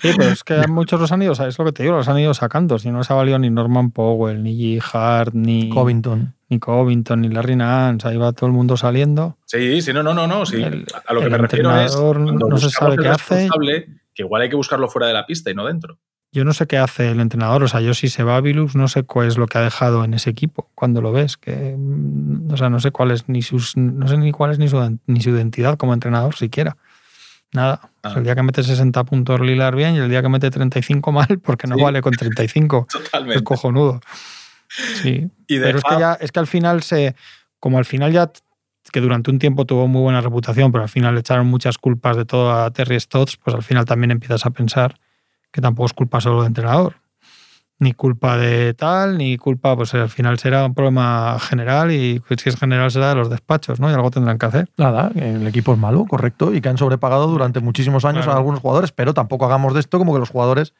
Sí, pero es que muchos los han ido, es lo que te digo, los han ido sacando. Si no se ha valido ni Norman Powell, ni G. Hart, ni Covington. ni Covington, ni Larry Nance, ahí va todo el mundo saliendo. Sí, sí, no, no, no, no. Sí. El- a lo que me refiero es no se sabe qué hace. responsable, que igual hay que buscarlo fuera de la pista y no dentro. Yo no sé qué hace el entrenador, o sea, yo si se va a Billups no sé cuál es lo que ha dejado en ese equipo cuando lo ves, que mm, o sea, no sé cuál es ni sus no sé ni cuál es ni su, ni su identidad como entrenador siquiera. Nada. O sea, Ah. el día que mete 60 puntos Lilar bien y el día que mete 35 mal, porque no Sí. vale con 35. Totalmente. Es cojonudo. Sí. Y Pero es que ya, es que al final se, como al final ya, que durante un tiempo tuvo muy buena reputación, pero al final le echaron muchas culpas de todo a Terry Stotts, pues al final también empiezas a pensar que tampoco es culpa solo del entrenador. Ni culpa de tal, ni culpa, pues al final será un problema general y si es general será de los despachos, ¿no? Y algo tendrán que hacer. Nada, el equipo es malo, correcto, y que han sobrepagado durante muchísimos años Claro. a algunos jugadores, pero tampoco hagamos de esto como que los jugadores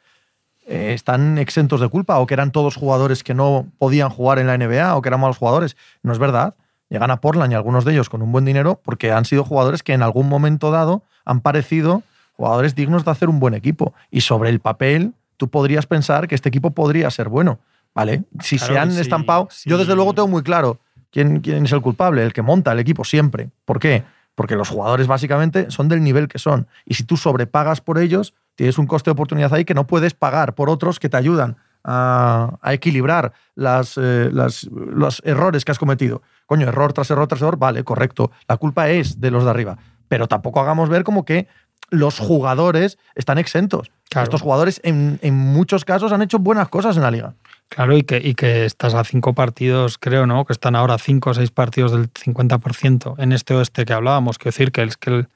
eh, están exentos de culpa o que eran todos jugadores que no podían jugar en la NBA o que eran malos jugadores. No es verdad. Llegan a Portland y algunos de ellos con un buen dinero porque han sido jugadores que en algún momento dado han parecido jugadores dignos de hacer un buen equipo. Y sobre el papel, tú podrías pensar que este equipo podría ser bueno. ¿Vale? Si Claro, se han estampado. Yo, desde luego, tengo muy claro quién, quién es el culpable, el que monta el equipo siempre. ¿Por qué? Porque los jugadores básicamente son del nivel que son. Y si tú sobrepagas por ellos, tienes un coste de oportunidad ahí que no puedes pagar por otros que te ayudan a, a equilibrar las, eh, las- los errores que has cometido. Coño, error tras error tras error, vale, correcto. La culpa es de los de arriba. Pero tampoco hagamos ver como que los jugadores están exentos. Claro. Estos jugadores en, en muchos casos han hecho buenas cosas en la liga. Claro, y que, y que estás a cinco partidos, creo, ¿no? Que están ahora cinco o seis partidos del 50% en este oeste que hablábamos. Quiero decir que es que el-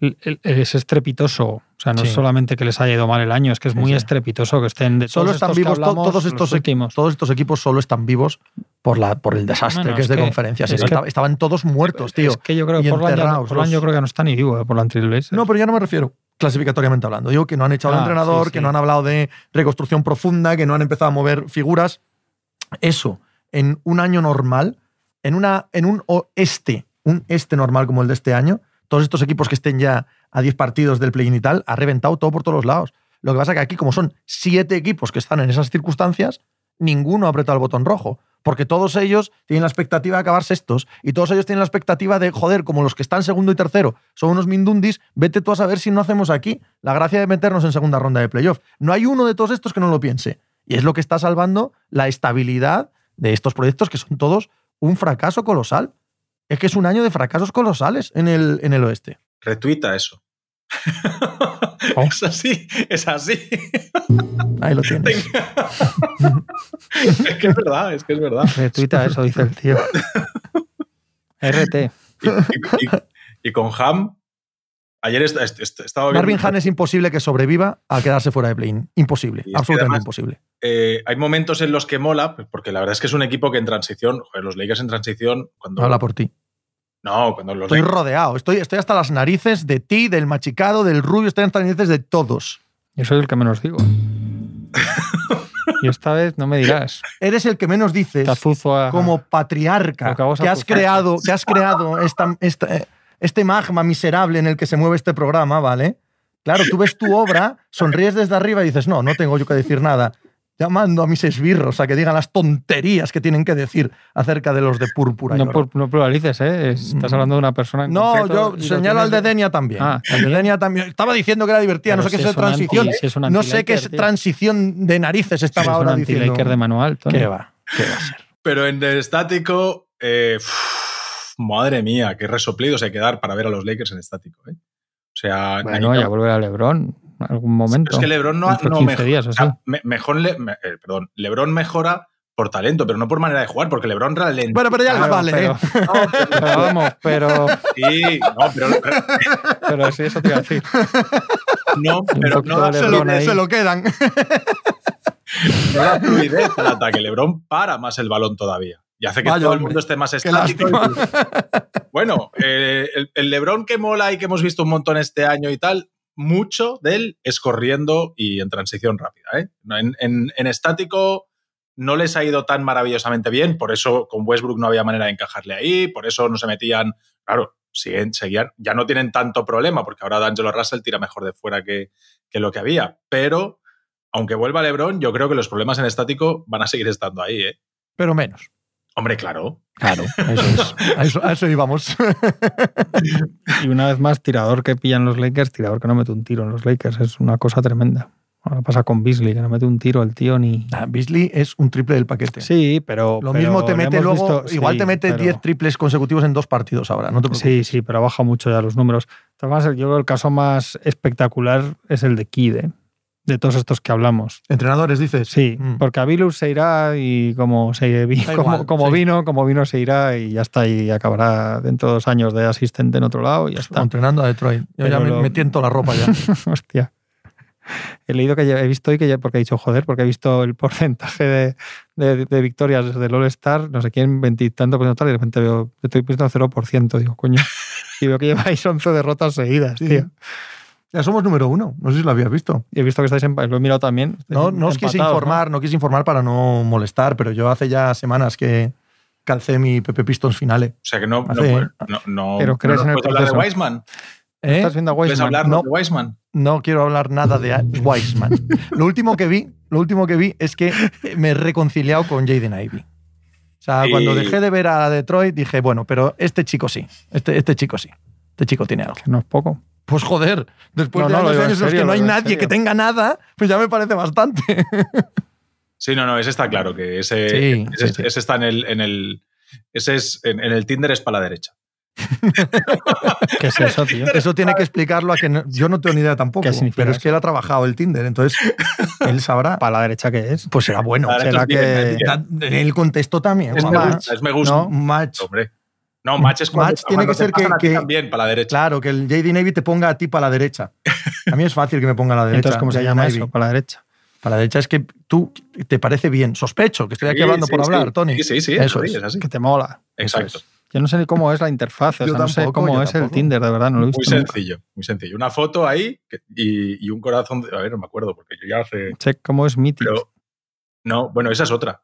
el- el- es estrepitoso. O sea, no Sí. es solamente que les haya ido mal el año, es que es muy sí. estrepitoso que estén de Solo todos están vivos hablamos, todos estos, últimos. todos estos equipos solo están vivos por, la, por el desastre Bueno, que es, de que- conferencia. Si es que- estaba- estaban todos muertos, tío. Es que yo creo que Portland, ya, Portland los- yo creo que no está ni vivo, eh, Trail Blazers. No, pero ya no me refiero clasificatoriamente hablando. Digo que no han echado al Ah, entrenador, sí, que no han hablado de reconstrucción profunda, que no han empezado a mover figuras. Eso, en un año normal, en, una, en un oeste, un este normal como el de este año, todos estos equipos que estén ya a 10 partidos del play-in y tal, ha reventado todo por todos los lados. Lo que pasa es que aquí, como son siete equipos que están en esas circunstancias, ninguno ha apretado el botón rojo. Porque todos ellos tienen la expectativa de acabar sextos y todos ellos tienen la expectativa de, joder, como los que están segundo y tercero son unos mindundis, vete tú a saber si no hacemos aquí la gracia de meternos en segunda ronda de playoff. No hay uno de todos estos que no lo piense. Y es lo que está salvando la estabilidad de estos proyectos que son todos un fracaso colosal. Es que es un año de fracasos colosales en el, en el oeste. Retuita eso. Oh. Es así, es así. Ahí lo tienes. es que es verdad, es que es verdad. Retuita eso, dice el tío. RT. Y, y- y- y con Ham, ayer est- est- est- estaba viendo. Marvin Han es imposible que sobreviva a quedarse fuera de play-in. Imposible, Y absolutamente además- imposible. eh, hay momentos en los que mola, porque la verdad es que es un equipo que en transición, joder, los Lakers en transición, cuando. Habla por ti. No, cuando los Estoy Lakers- rodeado, estoy, estoy hasta las narices de ti, del machicado, del rubio, estoy hasta las narices de todos. Yo soy el que menos digo. Y esta vez no me dirás. Eres el que menos dices Te azuzo a. como patriarca que has creado, que has creado esta, esta- eh, este magma miserable en el que se mueve este programa, ¿vale? Claro, tú ves tu obra, sonríes desde arriba y dices, no, no tengo yo que decir nada. Llamando a mis esbirros a que digan las tonterías que tienen que decir acerca de los de púrpura. No, por- no pluralices, ¿eh? Estás Mm. hablde una persona en No, yo señalo al de Denia también. Ah, al de Denia también. Estaba diciendo que era divertida, no Pero sé qué si es de un transición. anti- si es no sé qué es transición de narices Si estaba es un ahora diciendo. de manual, Tony. ¿Qué va? ¿Qué va a ser? Pero en el estático, eh, madre mía, qué resoplidos hay que dar para ver a los Lakers en estático. ¿eh? O sea, Bueno, ya vuelve a LeBron en algún momento. es que LeBron no, no 15 mejora. días, o o sea, sí. me- mejor le- me- eh, perdón, LeBron mejora por talento, pero no por manera de jugar, porque LeBron ralentiza. Bueno, pero ya les vale, pero, ¿eh? pero vamos, pero, Sí, no, pero, pero sí, eso te iba a decir. no, pero no, lo, se lo quedan. no da fluidez al ataque. LeBron para más el balón todavía. Y hace que Vaya, todo el mundo esté más estático. Bueno, eh, el, el LeBron que mola y que hemos visto un montón este año y tal, mucho de él es corriendo y en transición rápida. ¿eh? No, En, en- en estático no les ha ido tan maravillosamente bien, por eso con Westbrook no había manera de encajarle ahí, por eso no se metían. Claro, siguen, seguían, ya no tienen tanto problema, porque ahora D'Angelo Russell tira mejor de fuera que, que lo que había. Pero, aunque vuelva LeBron, yo creo que los problemas en estático van a seguir estando ahí. ¿eh? Pero menos. Hombre, claro. Claro, eso es. A eso, a eso íbamos. Y una vez más, tirador que pillan los Lakers, tirador que no mete un tiro en los Lakers. Es una cosa tremenda. Ahora pasa con Beasley, que no mete un tiro el tío ni. Ah, Beasley es un triple del paquete. Sí, pero. Lo pero mismo te mete luego, visto- igual sí, te mete pero- 10 triples consecutivos en dos partidos ahora, no te preocupes. Sí, sí, pero ha bajado mucho ya los números. Además, yo creo que el caso más espectacular es el de Kide, de todos estos que hablamos. Entrenadores, dices. Sí, Mm. porque a Bilus se irá y como, se, como, igual, como sí. vino, como vino se irá y ya está, y acabará dentro de dos años de asistente en otro lado y ya está. Entrenando a Detroit. Yo ya me, lo- me tiento la ropa ya. Hostia. He leído que ya- he visto hoy que ya, porque he dicho joder, porque he visto el porcentaje de, de- de victorias desde el All-Star, no sé quién, veintitanto por ciento y de repente veo, estoy viendo 0%, digo, coño. Y veo que lleváis 11 derrotas seguidas, Sí. tío. Ya somos número uno. No sé si lo habías visto. Y he visto que estáis en, lo he mirado también. No, no os quise informar, ¿no? quise informar para no molestar, pero yo hace ya semanas que calcé mi Pepe Pistons finale. O sea que no, no, Hace- no, no- Pero no crees en el hablar de proceso. Wiseman. ¿Eh? ¿Estás viendo a hablarnos No. de Wiseman? No quiero hablar nada de Wiseman. lo último que vi, lo último que vi es que me he reconciliado con Jaden Ivey. O sea, Y- cuando dejé de ver a Detroit dije, bueno, pero este chico sí, este, este chico sí, este chico tiene algo. Que no es poco. Pues joder, después No, de no, años, en años en los que no hay nadie que tenga nada, pues ya me parece bastante. Sí, no, no, ese está claro que ese, Sí, ese, sí, sí. ese está en el, en el. Ese es en, en el Tinder es para la derecha. ¿Qué es eso, tío? Eso tiene que explicarlo a que no- yo no tengo ni idea tampoco, ¿Qué significa pero es que él ha trabajado el Tinder, entonces él sabrá. Para la derecha, ¿qué es? Pues será bueno. Será que- Él contestó también. Es me Match, gusta, es me gusta. ¿no? Match. Hombre. No, match es cuando, Match tiene que ser que- que- también para la derecha. Claro, que el JD Navy te ponga a ti para la derecha. A mí es fácil que me ponga a la derecha. Entonces, ¿cómo se llama eso? Para la derecha. Para la derecha es que tú te parece bien. Sospecho que estoy aquí Sí, hablando sí, por sí. hablar, Tony. Sí, sí, sí. Eso es. es así. Que te mola. Exacto. es. Yo no sé ni cómo es la interfaz, o Yo sea, no sé tampoco, cómo es el tampoco. Tinder, de verdad, no lo he visto. Muy nunca. sencillo, muy sencillo. Una foto ahí y, y un corazón. de- a ver, no me acuerdo porque yo ya hace. Check cómo es Mythic. Pero, no, bueno, esa es otra.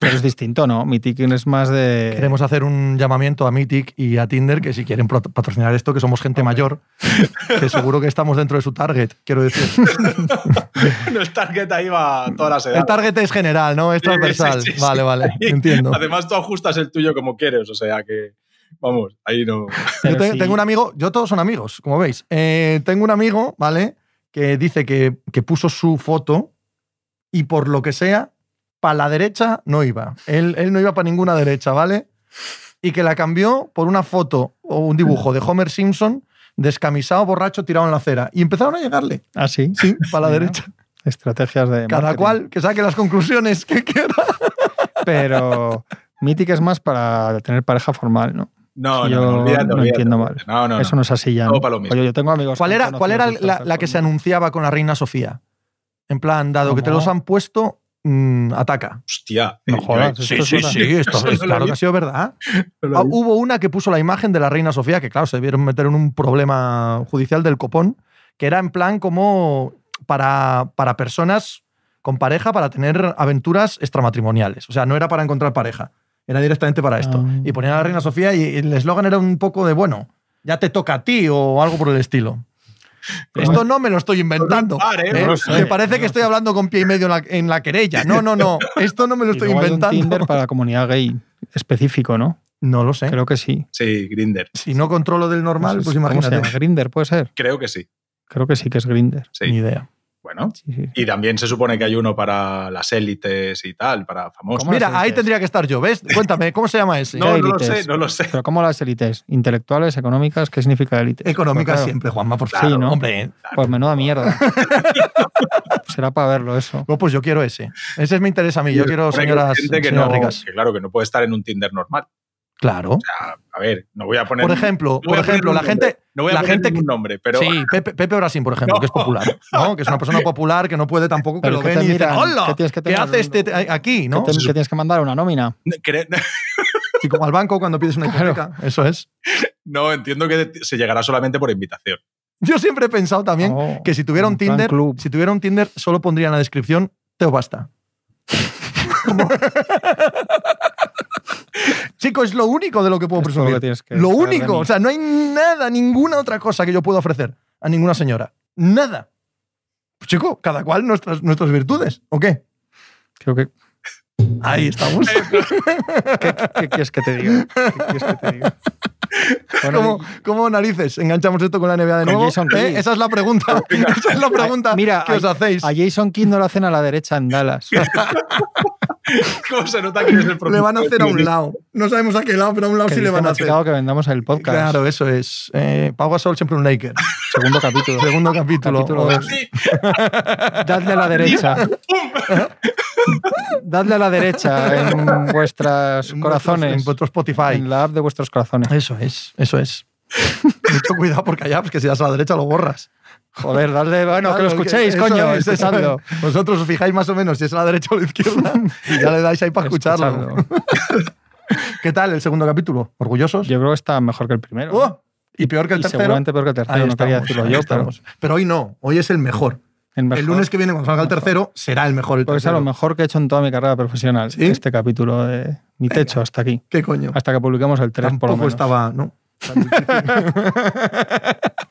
Pero es distinto, ¿no? Mythic es más de. Queremos hacer un llamamiento a Mythic y a Tinder que si quieren patrocinar esto, que somos gente mayor, que seguro que estamos dentro de su target, quiero decir. el target ahí va todas las El edades. target es general, ¿no? Es sí, transversal. sí, sí. Vale, vale, entiendo. Además, tú ajustas el tuyo como quieres, o sea que. Vamos, ahí no. Yo Pero te- sí. tengo un amigo, yo todos son amigos, como veis. Eh, tengo un amigo, ¿vale? Que dice que, que puso su foto y por lo que sea, para la derecha no iba. Él, él no iba para ninguna derecha, ¿vale? Y que la cambió por una foto o un dibujo de Homer Simpson descamisado, borracho, tirado en la acera. Y empezaron a llegarle. Ah, sí. Sí, para la derecha. Estrategias de. Cada marketing. cual que saque las conclusiones que quiera. Pero Mythic es más para tener pareja formal, ¿no? No, no, yo no, olvídate, no olvídate, entiendo olvídate. No, no, Eso no. no es así ya. ¿no? para lo mismo. Oye, yo tengo amigos. ¿Cuál era, cuál era la, la que se anunciaba con la reina Sofía? En plan, dado que te los han puesto, mm, ataca. Hostia. No jodas, yo- Sí, sí, sí, esto es claro que ha sido verdad. no Ah, hubo una que puso la imagen de la reina Sofía, que claro, se debieron meter en un problema judicial del copón, que era en plan como para, para personas con pareja para tener aventuras extramatrimoniales. O sea, no era para encontrar pareja, era directamente para esto. Ah. Y ponían a la reina Sofía y el eslogan era un poco de, bueno, ya te toca a ti o algo por el estilo. Esto no me lo estoy inventando. par, ¿eh? ¿eh? No lo sé, Me parece no que estoy hablando con pie y medio en la, en la querella. No, no, no. Esto no me lo Y estoy luego hay un inventando. Tinder para la comunidad gay específico, ¿no? No lo sé. Creo que sí. Sí, Grinder. Si no controlo del normal, No sé pues ¿Cómo se imagínate. llama? Grinder, puede ser. Creo que sí. Creo que sí que es Grinder. Sí. Ni idea. Bueno. Sí, sí. Y también se supone que hay uno para las élites y tal, para famosos. ¿Cómo las Mira, ahí tendría que estar yo, ¿ves? Cuéntame, ¿cómo se llama ese? No, no lo sé, no lo sé. Pero ¿cómo las élites? ¿Intelectuales, económicas? ¿Qué significa élites? Económica Pues claro, siempre, Juanma, por Sí, favor. ¿no? Hombre, Pues menuda mierda. Será para verlo eso. no, pues yo quiero ese. Ese me interesa a mí. Yo quiero señoras, hay gente que, señoras no, ricas. que claro, que no puede estar en un Tinder normal. Claro. A, a ver, no voy a poner. Por ejemplo, no por ejemplo, la nombre. gente. No voy a la poner gente ningún que- nombre, pero. sí, Pepe, Pepe Brasín, por ejemplo, No. que es popular, ¿no? Que es una persona popular que no puede tampoco que Pero lo ¿qué ven y dicen? ¡Hola! ¿Qué tienes que hace este te- aquí, no? ¿Qué, te- qué tienes que mandar? ¿Una nómina? Y como al banco cuando pides una Claro. hipoteca. Eso es. No, entiendo que se llegará solamente por invitación. Yo siempre he pensado también Oh, que si tuviera un Tinder, club. si tuviera un Tinder, solo pondría en la descripción Teo basta. Chico, es lo único de lo que puedo lo presumir. que tienes que lo único. O sea, no hay nada, ninguna otra cosa que yo pueda ofrecer a ninguna señora. Nada. Pues, chico, cada cual nuestras, nuestras virtudes. ¿O qué? Creo que. Ahí estamos. ¿Qué, qué quieres que te diga? ¿Qué quieres que te diga? Bueno, ¿Cómo, cómo narices enganchamos esto con la NBA de nuevo? Jason ¿Eh? Esa es la pregunta. Esa es la pregunta Mira, que os a- hacéis. A Jason Kidd no lo hacen a la derecha en Dallas. ¿Cómo se nota que eres el Le van a hacer a un lado. No sabemos a qué lado, pero a un lado que sí le van a hacer. Que vendamos el podcast. Claro, eso es. Eh, Pau Gasol siempre un Laker. Segundo capítulo. Segundo capítulo. Capítulo Dadle a la derecha. Dadle a la derecha en vuestros corazones. En vuestro Spotify. En la app de vuestros corazones. Eso es, eso es. Mucho cuidado porque allá, pues que si das a la derecha lo borras. Joder, dadle. Bueno, que lo Claro, escuchéis, coño. es, escuchadlo. Vosotros os fijáis más o menos si es a la derecha o a la izquierda y ya le dais ahí para escucharlo. ¿Qué tal el segundo capítulo? ¿Orgullosos? Yo creo que está mejor que el primero. ¡Oh! ¿Y peor que el Y tercero? seguramente peor que el tercero, Ahí no quería decirlo yo. Pero hoy no, hoy es el mejor. El, mejor, El lunes que viene, cuando salga el tercero, será el mejor. El Porque es tercero. lo mejor que he hecho en toda mi carrera profesional. ¿Sí? Este capítulo de mi techo hasta aquí. ¿Qué coño? Hasta que publiquemos el 3 por lo Tampoco menos. estaba, ¿no?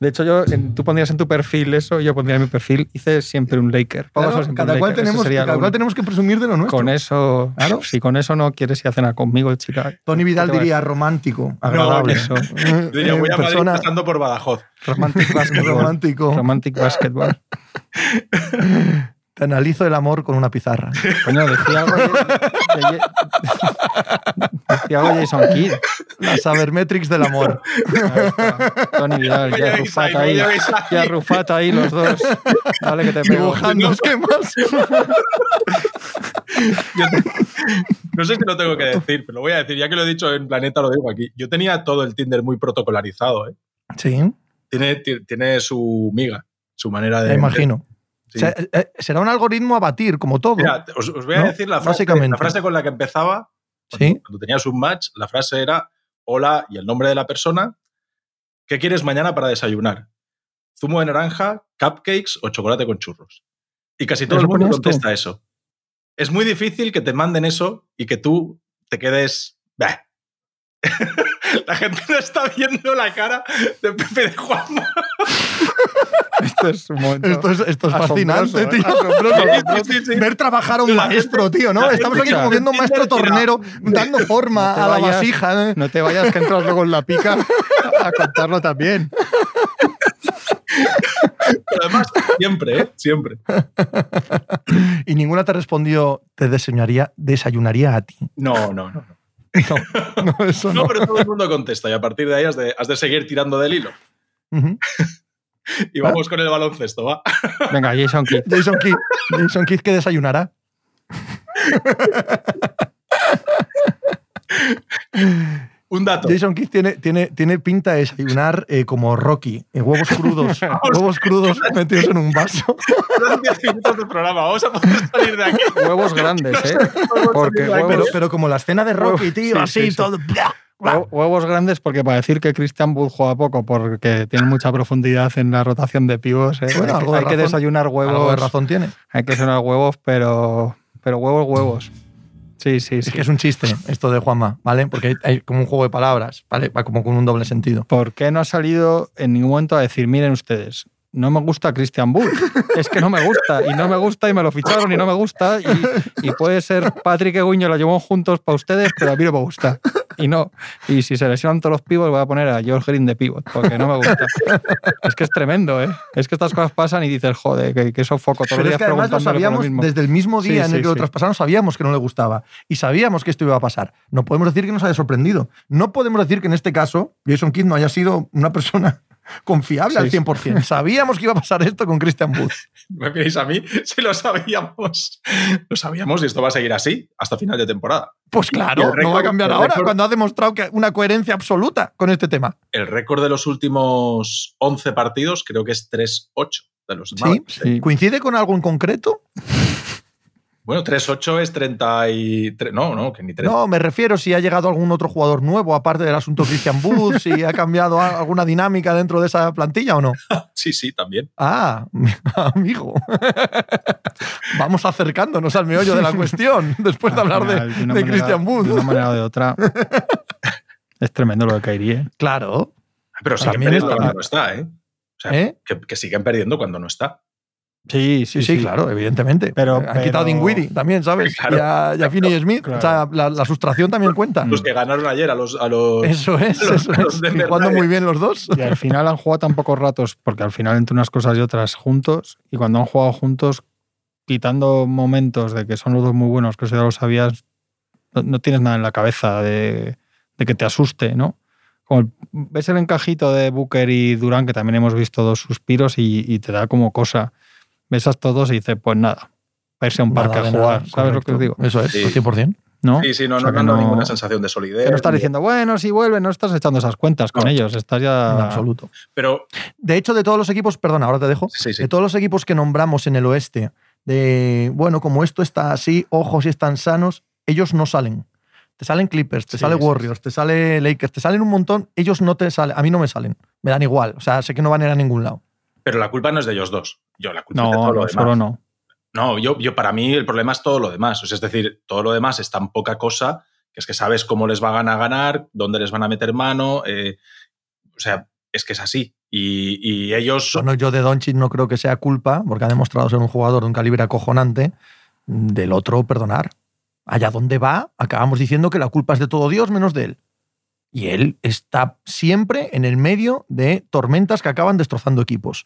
De hecho, yo, en- tú pondrías en tu perfil eso, yo pondría en mi perfil, hice siempre un Laker. Claro, cada un cual, Laker. Tenemos, cada cual tenemos que presumir de lo nuestro. Con eso, Claro. si con eso no quieres ir a cenar conmigo, chica. Tony Vidal ¿Qué te diría romántico, agradable. eso. Eh, Diría, voy a Madrid persona pasando por Badajoz. Romantic basketball. romántico. Romantic basketball. Analizo el amor con una pizarra. Coño, decía algo, de- de- decía algo Jason Kidd. La sabermetrics del amor. Tony Vidal, ya guisar, ahí. Ya rufata ahí los dos. Vale que te pego. Dibujando esquemas. Yo te- no sé si lo tengo que decir, pero lo voy a decir. Ya que lo he dicho en Planeta, lo digo aquí. Yo tenía todo el Tinder muy protocolarizado. ¿eh? Sí, Tiene, ti- tiene su miga, su manera de. me imagino. Sí. O sea, eh, eh, será un algoritmo a batir, como todo. Mira, os, os voy a ¿No? decir la frase, Básicamente. la frase con la que empezaba. Sí. Cuando tenías un match, la frase era hola y el nombre de la persona. ¿Qué quieres mañana para desayunar? ¿Zumo de naranja, cupcakes o chocolate con churros? Y casi todo ¿Eso el mundo contesta eso. es muy difícil que te manden eso y que tú te quedes. Bah. la gente no está viendo la cara de Pepe de Juanma. Esto es un momento Esto es, esto es asombroso, fascinante, ¿eh? tío. Asombroso, asombroso. Sí, sí, sí. Ver trabajar a un maestro, tío, ¿no? Estamos aquí como viendo un maestro tornero dando forma No a la vayas- vasija. ¿eh? No te vayas que entras luego en la pica a contarlo también. Pero además, siempre, ¿eh? Siempre. Y ninguna te respondió, te desayunaría, desayunaría a ti. No, no, no. No, no, eso No, no. pero todo el mundo contesta y a partir de ahí has de, has de seguir tirando del hilo. Ujú. Y vamos con el baloncesto, va. Venga, Jason Kidd. Jason Kidd. Jason Kidd que desayunará. Un dato. Jason Kidd tiene, tiene, tiene pinta de desayunar eh, como Rocky. eh, huevos crudos. huevos crudos metidos en un vaso. Quedan 10 minutos del programa. Vamos a poder salir de aquí. Huevos grandes, ¿eh? Porque Pero- Pero, huevos, pero como la escena de Rocky, tío, sí, así, sí, sí. todo. Huevos grandes porque para decir que Christian Wood juega poco porque tiene mucha profundidad en la rotación de pivos, ¿eh? Bueno, hay, que, de hay que razón. desayunar Algo de huevos. razón tiene. Hay que desayunar huevos, pero, pero huevos, huevos. Sí, sí, Es sí. que es un chiste esto de Juanma, ¿vale? Porque hay, hay como un juego de palabras, ¿vale? Va como con un doble sentido. ¿Por qué no ha salido en ningún momento a decir, miren ustedes, no me gusta Christian Bull? Es que no me gusta, y no me gusta, y me lo ficharon, y no me gusta, y, y puede ser Patrick y Guiño lo llevó juntos para ustedes, pero a mí no me gusta. Y no. Y si se lesionan todos los pivots, voy a poner a George Green de pivot, porque no me gusta. Es que es tremendo, ¿eh? Es que estas cosas pasan y dices, joder, que, que sofoco todos Pero los es días que además lo lo sabíamos mismo. desde el mismo Sí, día en sí, el que lo sí. traspasaron, sabíamos que no le gustaba. Y sabíamos que esto iba a pasar. No podemos decir que nos haya sorprendido. No podemos decir que en este caso Jason Kidd no haya sido una persona confiable Sí, al sí. 100%. Sabíamos que iba a pasar esto con Christian Wood. ¿Me miréis a mí? Si lo sabíamos. Lo sabíamos y esto va a seguir así hasta final de temporada. Pues claro, no va a cambiar ahora, récord- cuando ha demostrado que una coherencia absoluta con este tema. El récord de los últimos 11 partidos creo que es 3-8 de los ¿Sí? Sí. ¿Coincide con algo en concreto? Bueno, 3-8 es 33. No, no, que ni 30. No, me refiero si ha llegado algún otro jugador nuevo, aparte del asunto Christian Wood, si ha cambiado alguna dinámica dentro de esa plantilla o no. Sí, sí, también. Ah, amigo. Vamos acercándonos al meollo de la cuestión después de hablar de, de Christian Wood. De una manera o de otra. Es tremendo lo de Kairi, ¿eh? Claro. Pero siguen También perdiendo cuando no está, ¿eh? O sea, ¿Eh? que, que siguen perdiendo cuando no está. Sí, Sí, sí, claro, evidentemente. Pero- Han quitado a pero- Dinwiddie también, ¿sabes? Claro. y a, y a Finney Smith. Claro. O sea, la, la sustracción también cuenta. Los que ganaron ayer a los. A los Eso es, los- eso es. Y jugando muy bien los dos. Y al final han jugado tan pocos ratos, porque al final entre unas cosas y otras juntos, y cuando han jugado juntos, quitando momentos de que son los dos muy buenos, que eso ya lo sabías, no, no tienes nada en la cabeza de, de que te asuste, ¿no? Como ves el encajito de Booker y Durán, que también hemos visto dos suspiros, y, y te da como cosa. Ves a estos dos y dices, pues nada, para irse a un parque a de jugar, nada, ¿sabes lo que os digo? Eso es, Sí. 100%. ¿No? Sí, sí, no, O sea no, que no, no- ninguna sensación de solidez. No estás diciendo, bueno, si vuelven, no estás echando esas cuentas con No. ellos, estás ya... En absoluto. Pero De hecho, de todos los equipos, perdona, ahora te dejo. sí, sí. De todos los equipos que nombramos en el oeste, de bueno, como esto está así, ojos y están sanos, ellos no salen. Te salen Clippers, te Sí, sale sí, Warriors, te sale Lakers, te salen un montón, ellos no te salen, a mí no me salen, me dan igual, o sea, sé que no van a ir a ningún lado. Pero la culpa no es de ellos dos. Yo, la culpa es de No, todo lo no, demás. solo no. No, yo, yo para mí el problema es todo lo demás. O sea, es decir, todo lo demás es tan poca cosa que es que sabes cómo les van a ganar, dónde les van a meter mano. eh, o sea, es que es así. Y, y ellos. Bueno, yo de Doncic no creo que sea culpa, porque ha demostrado ser un jugador de un calibre acojonante, del otro perdonar. Allá donde va, acabamos diciendo que la culpa es de todo Dios menos de él. Y él está siempre en el medio de tormentas que acaban destrozando equipos.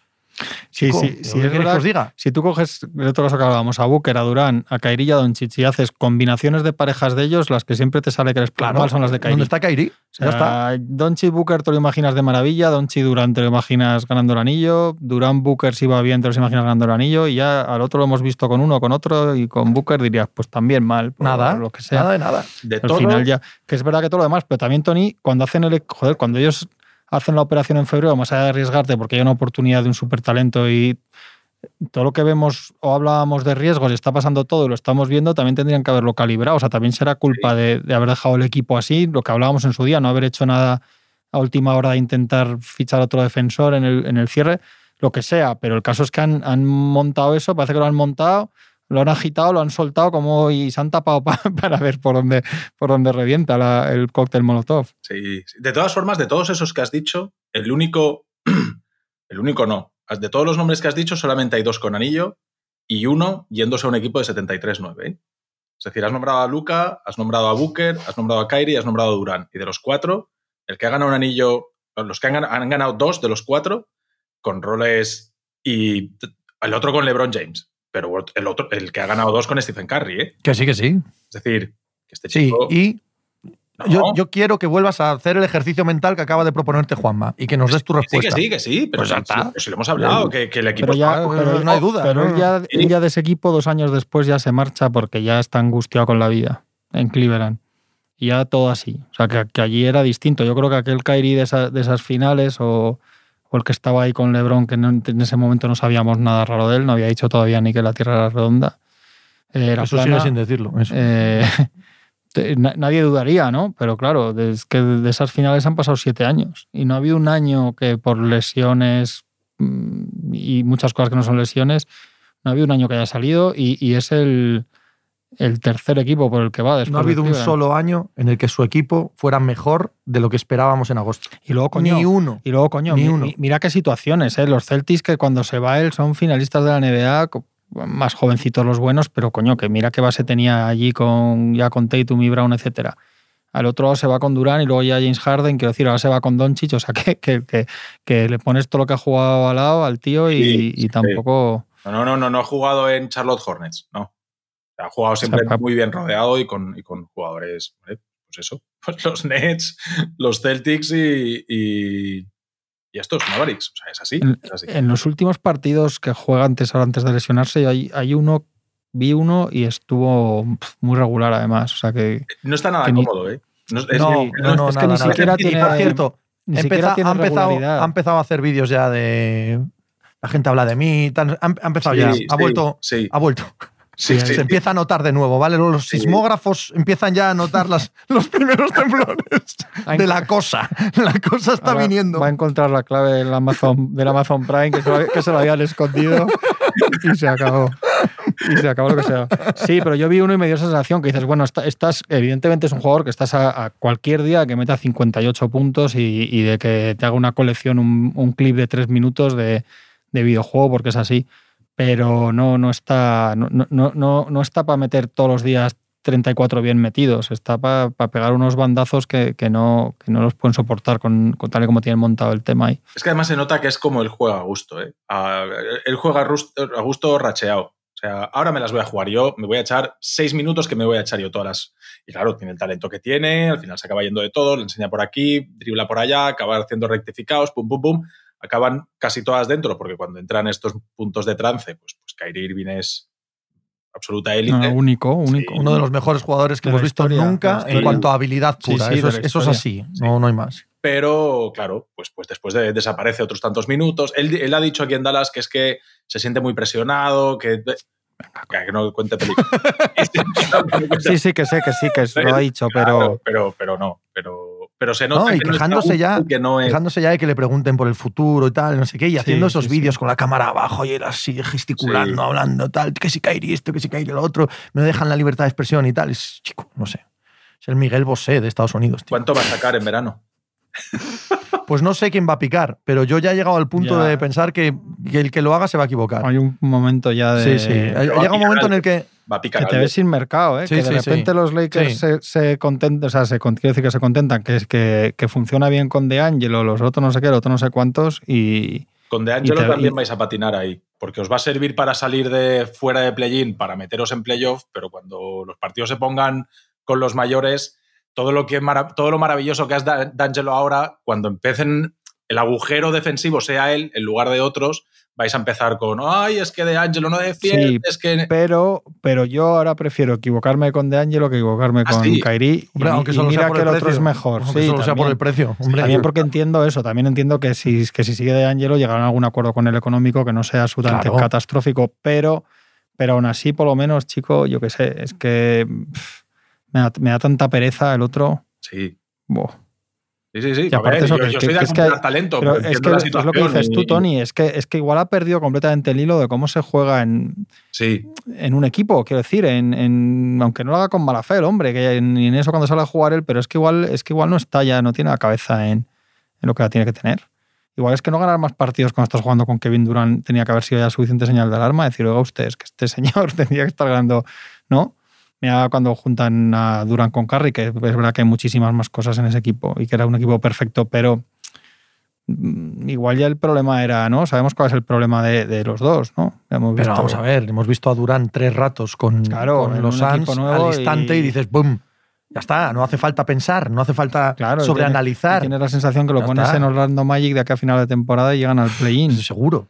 Sí, Chico, sí, ¿qué sí, es que verdad os diga? Si tú coges el otro caso que hablábamos, a Booker, a Durán, a Kairi y a Doncic y haces combinaciones de parejas de ellos, las que siempre te sale que les Claro, mal son las de Kairi. ¿Dónde está Kairi? O sea, ya está. Doncic Booker te lo imaginas de maravilla, Doncic Durán te lo imaginas ganando el anillo, Durán Booker si va bien te los imaginas ganando el anillo y ya al otro lo hemos visto con uno, con otro y con Booker dirías pues también mal, por Nada, lo que sea. nada de nada. de Al todo. final ya, que es verdad que todo lo demás, pero también Tony, cuando hacen el, joder, cuando ellos hacen la operación en febrero, más allá de arriesgarte porque hay una oportunidad de un super talento y todo lo que vemos o hablábamos de riesgos y está pasando todo y lo estamos viendo, también tendrían que haberlo calibrado. O sea, también será culpa de, de haber dejado el equipo así, lo que hablábamos en su día, no haber hecho nada a última hora de intentar fichar otro defensor en el, en el cierre, lo que sea. Pero el caso es que han, han montado eso, parece que lo han montado, lo han agitado, lo han soltado como y se han tapado para ver por dónde, por dónde revienta el cóctel Molotov. Sí, de todas formas, de todos esos que has dicho, el único, el único no. De todos los nombres que has dicho, solamente hay dos con anillo y uno yéndose a un equipo de 73-9. ¿eh? Es decir, has nombrado a Luca, has nombrado a Booker, has nombrado a Kyrie has nombrado a Durán. Y de los cuatro, el que ha ganado un anillo, los que han ganado dos de los cuatro con roles y el otro con LeBron James pero el otro, el que ha ganado dos con Stephen Curry, ¿eh? Que sí, que sí. Es decir, que este chico. Sí, y yo, quiero que vuelvas a hacer el ejercicio mental que acaba de proponerte Juanma y que nos des tu respuesta. Sí, que sí, que sí, pero, pues si, lo hemos hablado, que, el equipo ya, no hay duda. Pero él ya, ya, de ese equipo dos años después ya se marcha porque ya está angustiado con la vida en Cleveland. Y ya todo así. O sea, que, allí era distinto. Yo creo que aquel Kyrie de, de esas finales o o el que estaba ahí con Lebron, que en ese momento no sabíamos nada raro de él, no había dicho todavía ni que la Tierra era redonda. Eh, era eso sin decirlo. Eh, nadie dudaría, ¿no? Pero claro, es que de esas finales han pasado siete años y no ha habido un año que por lesiones mm, y muchas cosas que no son lesiones, no ha habido un año que haya salido y es el, el tercer equipo por el que va después. No ha habido un solo año en el que su equipo fuera mejor de lo que esperábamos en agosto. Y luego, coño, ni uno. Y luego, coño, mira qué situaciones, ¿eh? Los Celtics que cuando se va él son finalistas de la NBA, más jovencitos los buenos, pero coño, que mira qué base tenía allí con ya con Tatum y Brown, etcétera. Al otro lado se va con Durán y luego ya James Harden, quiero decir, ahora se va con Doncic, o sea que, que, que, le pones todo lo que ha jugado al lado al tío y, tampoco... No, no, no, no ha jugado en Charlotte Hornets, no. Ha jugado siempre muy bien rodeado y con, con jugadores, pues eso, pues los Nets, los Celtics y, y, estos Mavericks. O sea, es así, en, los últimos partidos que juega antes, antes de lesionarse, hay, hay uno, vi uno y estuvo muy regular además. O sea que, no está nada cómodo, ¿eh? No, no, es que ni siquiera tiene. por cierto, ha, empezado, ha empezado a hacer vídeos ya de. La gente habla de mí, ha, empezado ya, ha vuelto. Ha vuelto. Sí, se empieza a notar de nuevo, ¿vale? Los sismógrafos empiezan ya a notar las, los primeros temblores de la cosa. La cosa está viniendo. Va a encontrar la clave del Amazon, del Amazon Prime que se, lo, que se lo habían escondido y se acabó. Y se acabó lo que sea. Sí, pero yo vi uno y me dio esa sensación que dices, bueno, estás, evidentemente es un jugador que estás a, cualquier día que meta 58 puntos y, de que te haga una colección, un, clip de tres minutos de, de videojuego, porque es así pero no, no está, no, no, no, no está para meter todos los días 34 bien metidos, está para pegar unos bandazos que, que, no, que no los pueden soportar con, con, tal y como tienen montado el tema ahí. Es que además se nota que es como él juega a gusto, ¿eh? él juega a gusto racheado. O sea, ahora me las voy a jugar yo, me voy a echar seis minutos que me voy a echar yo todas Y claro, tiene el talento que tiene, al final se acaba yendo de todo, le enseña por aquí, dribla por allá, acaba haciendo rectificados, pum, pum, pum acaban casi todas dentro, porque cuando entran estos puntos de trance, pues, pues Kyrie Irving es absoluta élite. único, único. Uno de los mejores jugadores que hemos visto nunca en cuanto a habilidad pura. eso, es, así, no, no hay más. Pero, claro, pues, pues después de, desaparece otros tantos minutos. Él, ha dicho aquí en Dallas que es que se siente muy presionado, que que no cuente película. sí, sí, que sé, que sí, que lo ha dicho, pero... pero, pero no, pero pero se nota y quejándose ya, quejándose ya de que le pregunten por el futuro y tal, no sé qué, y haciendo esos vídeos con la cámara abajo y él así gesticulando, hablando, tal, que si caería esto, que si caería lo otro, me dejan la libertad de expresión y tal. Es, chico, no sé. Es el Miguel Bosé de Estados Unidos. ¿Cuánto va a sacar en verano? Pues no sé quién va a picar, pero yo ya he llegado al punto de pensar que, el que lo haga se va a equivocar. Hay un momento ya de. Sí, sí. Llega un momento en el que va a picar. Que te ves sin mercado, ¿eh? que de repente los Lakers se, contentan, o sea, se, quiero decir que se contentan, que, es que, que funciona bien con De Angelo, los otros no sé qué, los otros no sé cuántos, y. Con De Angelo también vais a patinar ahí, porque os va a servir para salir de fuera de play-in, para meteros en playoff, pero cuando los partidos se pongan con los mayores, todo lo, que todo lo maravilloso que has D'Angelo ahora, cuando empiecen el agujero defensivo sea él en lugar de otros, vais a empezar con, ay, es que De Angelo no defiende, es que... Pero, pero yo ahora prefiero equivocarme con De Angelo que equivocarme ¿Ah, con Kairi. y, aunque mira que el, otro es mejor. sí, sea por el precio. También porque entiendo eso, también entiendo que si, que si sigue De Angelo llegarán a algún acuerdo con el económico que no sea absolutamente catastrófico, pero, pero aún así, por lo menos, chico, yo qué sé, es que me, da, tanta pereza el otro. Sí. Sí, sí, sí. Y aparte eso, yo, que- yo que- soy de es que talento. Pero es que la es lo que dices tú, Tony, es que, es que igual ha perdido completamente el hilo de cómo se juega en, Sí, en un equipo, quiero decir, en, en- aunque no lo haga con mala fe el hombre, que ni en eso cuando sale a jugar él, pero es que igual, es que igual no está ya, no tiene la cabeza en, en lo que la tiene que tener. Igual es que no ganar más partidos cuando estás jugando con Kevin Durant tenía que haber sido ya suficiente señal de alarma, decir, oiga usted, es que este señor tendría que estar ganando, ¿no? Mira cuando juntan a Durant con Curry, que es verdad que hay muchísimas más cosas en ese equipo y que era un equipo perfecto, pero mm, igual ya el problema era, ¿no? Sabemos cuál es el problema de, de los dos, ¿no? Hemos Pero visto- vamos a ver, hemos visto a Durán tres ratos con, Claro, con los Suns al instante y... y- dices, ¡boom! Ya está, no hace falta pensar, no hace falta Claro, sobreanalizar. Tienes la sensación que lo Ya pones está. en Orlando Magic de acá a final de temporada y llegan al play-in. Seguro.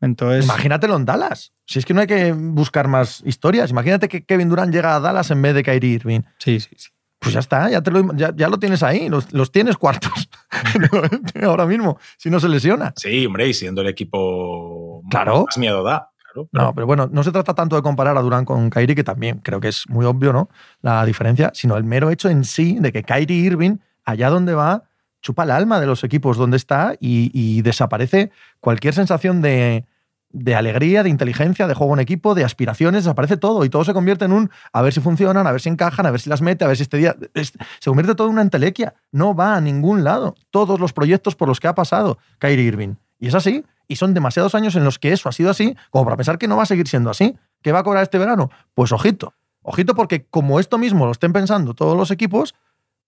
Entonces, Imagínatelo en Dallas. Si es que no hay que buscar más historias. Imagínate que Kevin Durant llega a Dallas en vez de Kyrie Irving. sí, sí, sí. Pues ya está, ya, te lo, ya, ya lo tienes ahí, los, los tienes cuartos ahora mismo, si no se lesiona. sí, hombre, y siendo el equipo Claro. más miedo da. Claro, pero- No, pero bueno, no se trata tanto de comparar a Durant con Kyrie, que también creo que es muy obvio, ¿no? La diferencia, sino el mero hecho en sí de que Kyrie Irving, allá donde va, chupa el alma de los equipos donde está y, y desaparece cualquier sensación de, de alegría, de inteligencia, de juego en equipo, de aspiraciones, desaparece todo y todo se convierte en un a ver si funcionan, a ver si encajan, a ver si las mete, a ver si este día. es- se convierte todo en una entelequia. No va a ningún lado. Todos los proyectos por los que ha pasado Kyrie Irving. Y es así. Y son demasiados años en los que eso ha sido así, como para pensar que no va a seguir siendo así. ¿Qué va a cobrar este verano? Pues ojito. Ojito porque como esto mismo lo estén pensando todos los equipos,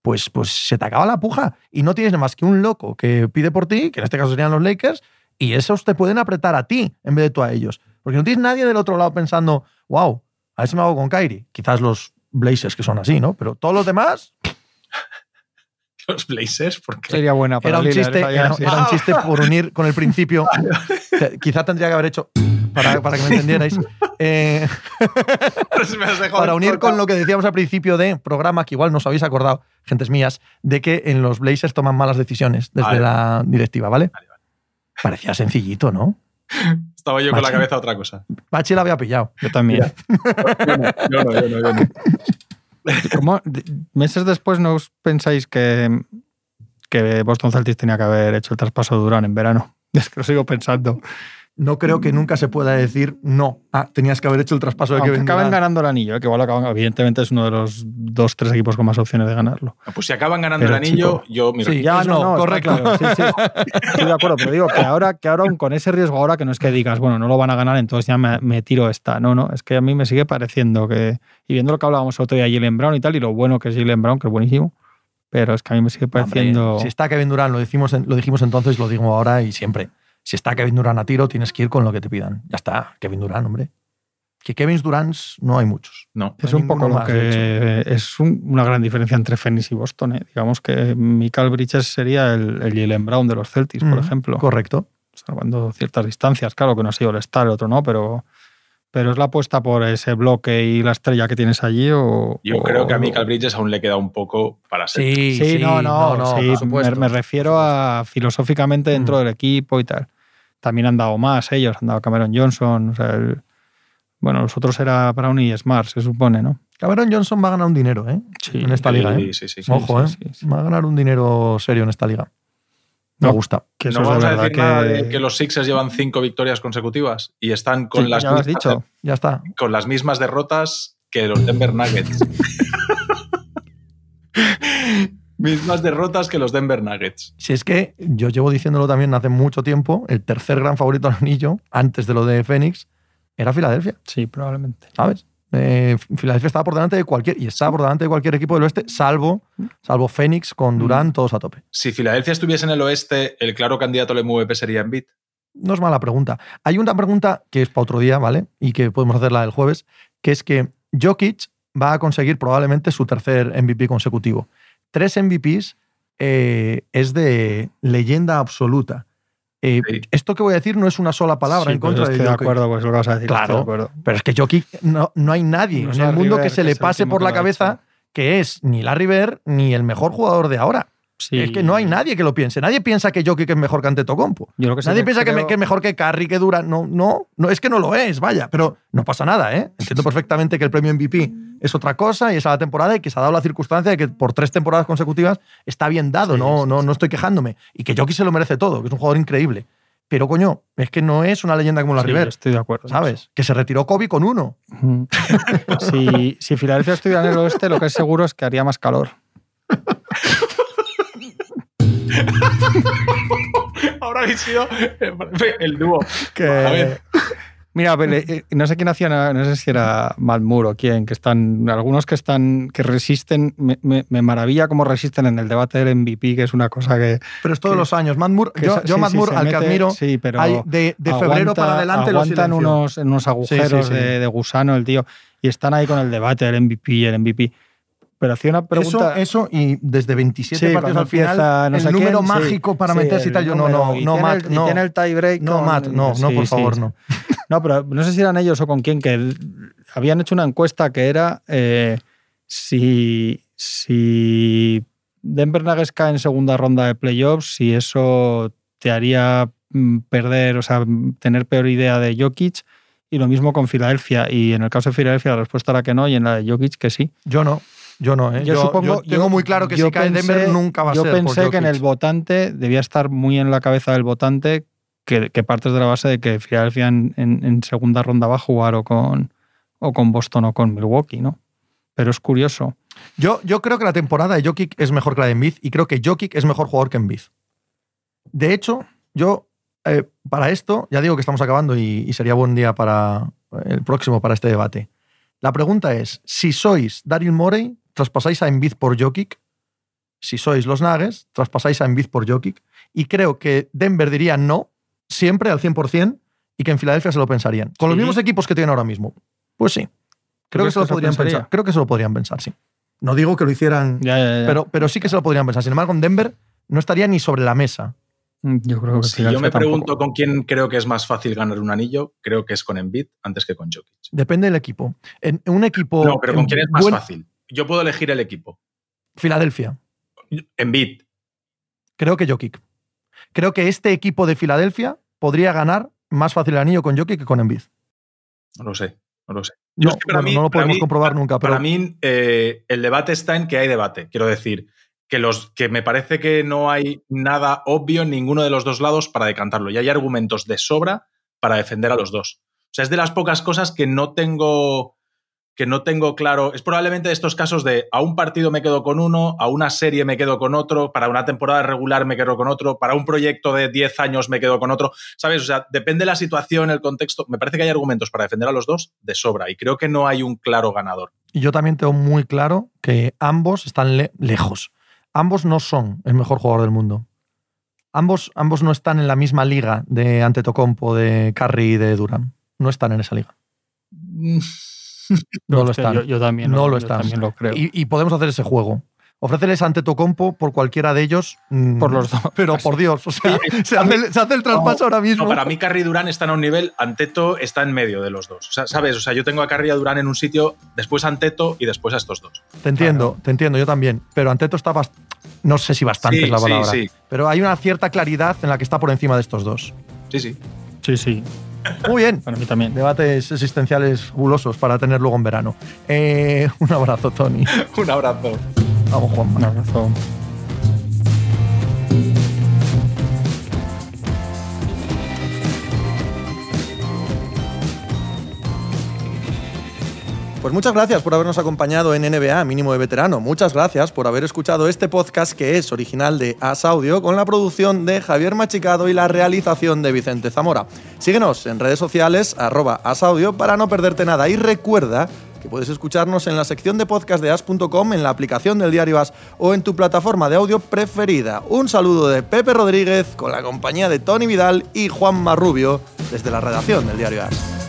pues, pues se te acaba la puja. Y no tienes más que un loco que pide por ti, que en este caso serían los Lakers, y esos te pueden apretar a ti en vez de tú a ellos. Porque no tienes nadie del otro lado pensando, wow, a ver si me hago con Kyrie. Quizás los Blazers que son así, ¿no? Pero todos los demás, Los Blazers, porque Sería buena para era un chiste, era, un chiste por unir con el principio. Te- Quizá tendría que haber hecho para, para que me entendierais. Eh, dejado para unir con lo que decíamos al principio de programa, que igual no os habéis acordado, gentes mías, de que en los Blazers toman malas decisiones desde Vale. la directiva. Vale, vale. Parecía sencillito, ¿no? Estaba yo con la cabeza a otra cosa. Bachi la había pillado. Yo también. Yo no, yo no, yo no. ¿Cómo, meses después no os pensáis que, que Boston Celtics tenía que haber hecho el traspaso de Durán en verano? Es que lo sigo pensando. No creo que nunca se pueda decir no. Ah, tenías que haber hecho el traspaso de Aunque Kevin acaben Durant. ganando el anillo, ¿eh? que igual acaban, evidentemente es uno de los dos, tres equipos con más opciones de ganarlo. Pues si acaban ganando Pero, el anillo, chico, yo mira, Sí. Ya no, no, correcto. correcto. sí, sí. Estoy de acuerdo, pero digo que ahora, que ahora con ese riesgo ahora que no es que digas, bueno, no lo van a ganar, entonces ya me, me tiro esta. No, no, es que a mí me sigue pareciendo que, y viendo lo que hablábamos el otro día de Jalen Brown y tal, y lo bueno que es Jalen Brown, que es buenísimo, pero es que a mí me sigue Hombre, pareciendo... si está Kevin Durant, lo, decimos lo dijimos entonces, lo digo ahora y siempre. Si está Kevin Durant a tiro, tienes que ir con lo que te pidan. Ya está, Kevin Durant, hombre. Que Kevin Durant no hay muchos. no. Es un poco lo que es un- una gran diferencia entre Phoenix y Boston. ¿eh? Digamos que Michael Bridges sería el, el Jalen Brown de los Celtics, por Mm, ejemplo. Correcto. salvando ciertas distancias, claro que no ha sido el Star, el otro no, pero, pero es la apuesta por ese bloque y la estrella que tienes allí o... Yo o- creo que a Michael Bridges aún le queda un poco para ser. Sí, Sí, no, no, sí, por supuesto. me, me refiero a filosóficamente dentro Mm. del equipo y tal. También han dado más ellos, han dado Cameron Johnson, o sea, el- bueno, los otros era Brown y Smart, se supone, ¿no? Cameron Johnson va a ganar un dinero, ¿eh? Sí, en esta Sí, liga, ¿eh? sí, sí, sí. Ojo, sí, ¿eh? sí, sí. Va a ganar un dinero serio en esta liga. Me No, gusta. Que eso no es vamos de a decir que... nada de que los Sixers llevan cinco victorias consecutivas y están con, Sí, las, ya lo has mismas, dicho. Ya está. con las mismas derrotas que los Denver Nuggets. mismas derrotas que los Denver Nuggets. Si es que yo llevo diciéndolo también hace mucho tiempo, el tercer gran favorito al anillo, antes de lo de Phoenix, era Filadelfia, Sí, probablemente. ¿sabes? Eh, Filadelfia estaba por delante de cualquier, y está por delante de cualquier equipo del oeste, salvo, salvo Phoenix con Durant, todos a tope. Si Filadelfia estuviese en el oeste, el claro candidato al MVP sería Embiid. No es mala pregunta. Hay una pregunta que es para otro día, ¿vale? Y que podemos hacerla el jueves, que es que Jokic va a conseguir probablemente su tercer MVP consecutivo. Tres MVPs eh, es de leyenda absoluta. Eh, Sí. Esto que voy a decir no es una sola palabra Sí, en contra de estoy de Jokic. acuerdo, pues lo que vas a decir. Claro. de acuerdo. Pero es que Jokic, no, no hay nadie No en el mundo River, que se que le pase por la cabeza que es ni Larry Bird ni el mejor jugador de ahora. Sí. Es que no hay nadie que lo piense. Nadie piensa que Jokic es mejor que Antetokounmpo. Yo que Nadie que piensa que, me- creo- que es mejor que Curry, que dura. No, no, no, es que no lo es, vaya. Pero no pasa nada, ¿eh? Entiendo perfectamente que el premio MVP es otra cosa y esa la temporada y que se ha dado la circunstancia de que por tres temporadas consecutivas está bien dado, Sí, no, sí, no, sí. no estoy quejándome. Y que Jokic se lo merece todo, que es un jugador increíble. Pero coño, es que no es una leyenda como la Sí, River, estoy de acuerdo. ¿sabes? Que se retiró Kobe con uno. si, si Filadelfia estuviera en el oeste, lo que es seguro es que haría más calor. Ahora habéis sido el dúo. Que, A ver. Mira, pero, eh, no sé quién hacía, no sé si era Moore o quién, que están, algunos que están, que resisten, me, me- me maravilla cómo resisten en el debate del MVP, que es una cosa que... pero es todos que- los años. Que yo, yo sí, Matt sí, al que mete- admiro, sí, pero hay de, de febrero aguanta- para adelante aguantan silencio. unos, en unos agujeros sí, sí. De, de gusano el tío, y están ahí con el debate del MVP y el MVP. Pero hacía una pregunta... Eso, eso y desde 27 Sí, partidos al final, empieza no el número quién, sí. mágico para Sí, meterse y el tal, yo no, no, y no, Matt, y no. tiene el tiebreak No, con- Matt, no, no, sí, por sí, favor, sí. no. No, pero no sé si eran ellos o con quién, que habían hecho una encuesta que era eh, si, si Denver Nuggets cae en segunda ronda de playoffs, si eso te haría mm, perder, o sea, tener peor idea de Jokic. Y lo mismo con Filadelfia. Y en el caso de Filadelfia la respuesta era que no, y en la de Jokic que sí. Yo no, yo no. ¿eh? Yo, supongo. yo tengo yo- muy claro que yo si cae pensé- Denver nunca va a yo ser. por pensé que en el votante debía estar muy en la cabeza del votante que, partes de la base de que Filadelfia en, en- segunda ronda va a jugar o con, o con Boston o con Milwaukee, ¿no? Pero es curioso. Yo, yo creo que la temporada de Jokic es mejor que la de Embiid y creo que Jokic es mejor jugador que Embiid. De hecho, yo eh, para esto, ya digo que estamos acabando y, y sería buen día para el próximo, para este debate. La pregunta es, si sois Daryl Morey, traspasáis a Embiid por Jokic. Si sois los Nuggets, traspasáis a Embiid por Jokic. Y creo que Denver diría no, siempre al 100%, y que en Filadelfia se lo pensarían. Con los mismos equipos que tienen ahora mismo. Pues sí. Creo que se lo podrían pensaría? pensar. Creo que se lo podrían pensar, sí. No digo que lo hicieran Ya, ya, ya. pero, pero sí que se lo podrían pensar. Sin embargo, en Denver no estaría ni sobre la mesa. Mm, yo creo que Si yo me pregunto con quién creo que es más fácil ganar un anillo, creo que es con Embiid antes que con Jokic. Depende del equipo. En, en un equipo. No, pero ¿con quién es más buen- fácil? Yo puedo elegir el equipo. Filadelfia. Embiid. Creo que Jokic. Creo que este equipo de Filadelfia podría ganar más fácil el anillo con Jokic que con Embiid. No lo sé, no lo sé. Yo No, es que para bueno, mí- no lo podemos mí- comprobar nunca, pero Para mí, eh, el debate está en que hay debate. Quiero decir, que, los, que me parece que no hay nada obvio en ninguno de los dos lados para decantarlo. Y hay argumentos de sobra para defender a los dos. O sea, es de las pocas cosas que no tengo que no tengo claro. Es probablemente de estos casos de a un partido me quedo con uno, a una serie me quedo con otro, para una temporada regular me quedo con otro, para un proyecto de 10 años me quedo con otro. ¿Sabes? O sea, depende de la situación, el contexto. Me parece que hay argumentos para defender a los dos de sobra y creo que no hay un claro ganador. y yo también tengo muy claro que ambos están le- lejos. Ambos no son el mejor jugador del mundo. Ambos, ambos no están en la misma liga de Antetokounmpo, de Curry y de Durant. No están en esa liga. No lo están. Yo, yo también, No lo están. también lo creo. Y, y podemos hacer ese juego. Ofréceles ante Tocompo por cualquiera de ellos. mm, Por los dos. Pero por Dios, o sea, se hace, el- se hace el traspaso ahora mismo. No, para mí Carrie y Durán están a un nivel, Anteto está en medio de los dos. O sea, ¿sabes? O sea, yo tengo a Carrie y a Durán en un sitio, después a Anteto y después a estos dos. te entiendo, te entiendo, yo también. Pero Anteto está bast- No sé si bastante Sí, es la sí, palabra. sí. Pero hay una cierta claridad en la que está por encima de estos dos. Sí, sí. Sí, sí. Muy bien. Para mí también. Debates existenciales gulosos para tener luego en verano. Eh, un abrazo, Tony. Un abrazo. Vamos, Juanma. Un abrazo. Pues muchas gracias por habernos acompañado en NBA Mínimo de Veterano. Muchas gracias por haber escuchado este podcast que es original de As Audio con la producción de Javier Machicado y la realización de Vicente Zamora. Síguenos en redes sociales arroba asaudio para no perderte nada y recuerda que puedes escucharnos en la sección de podcast de as.com, en la aplicación del diario As o en tu plataforma de audio preferida. Un saludo de Pepe Rodríguez con la compañía de Tony Vidal y Juan Marrubio desde la redacción del diario As.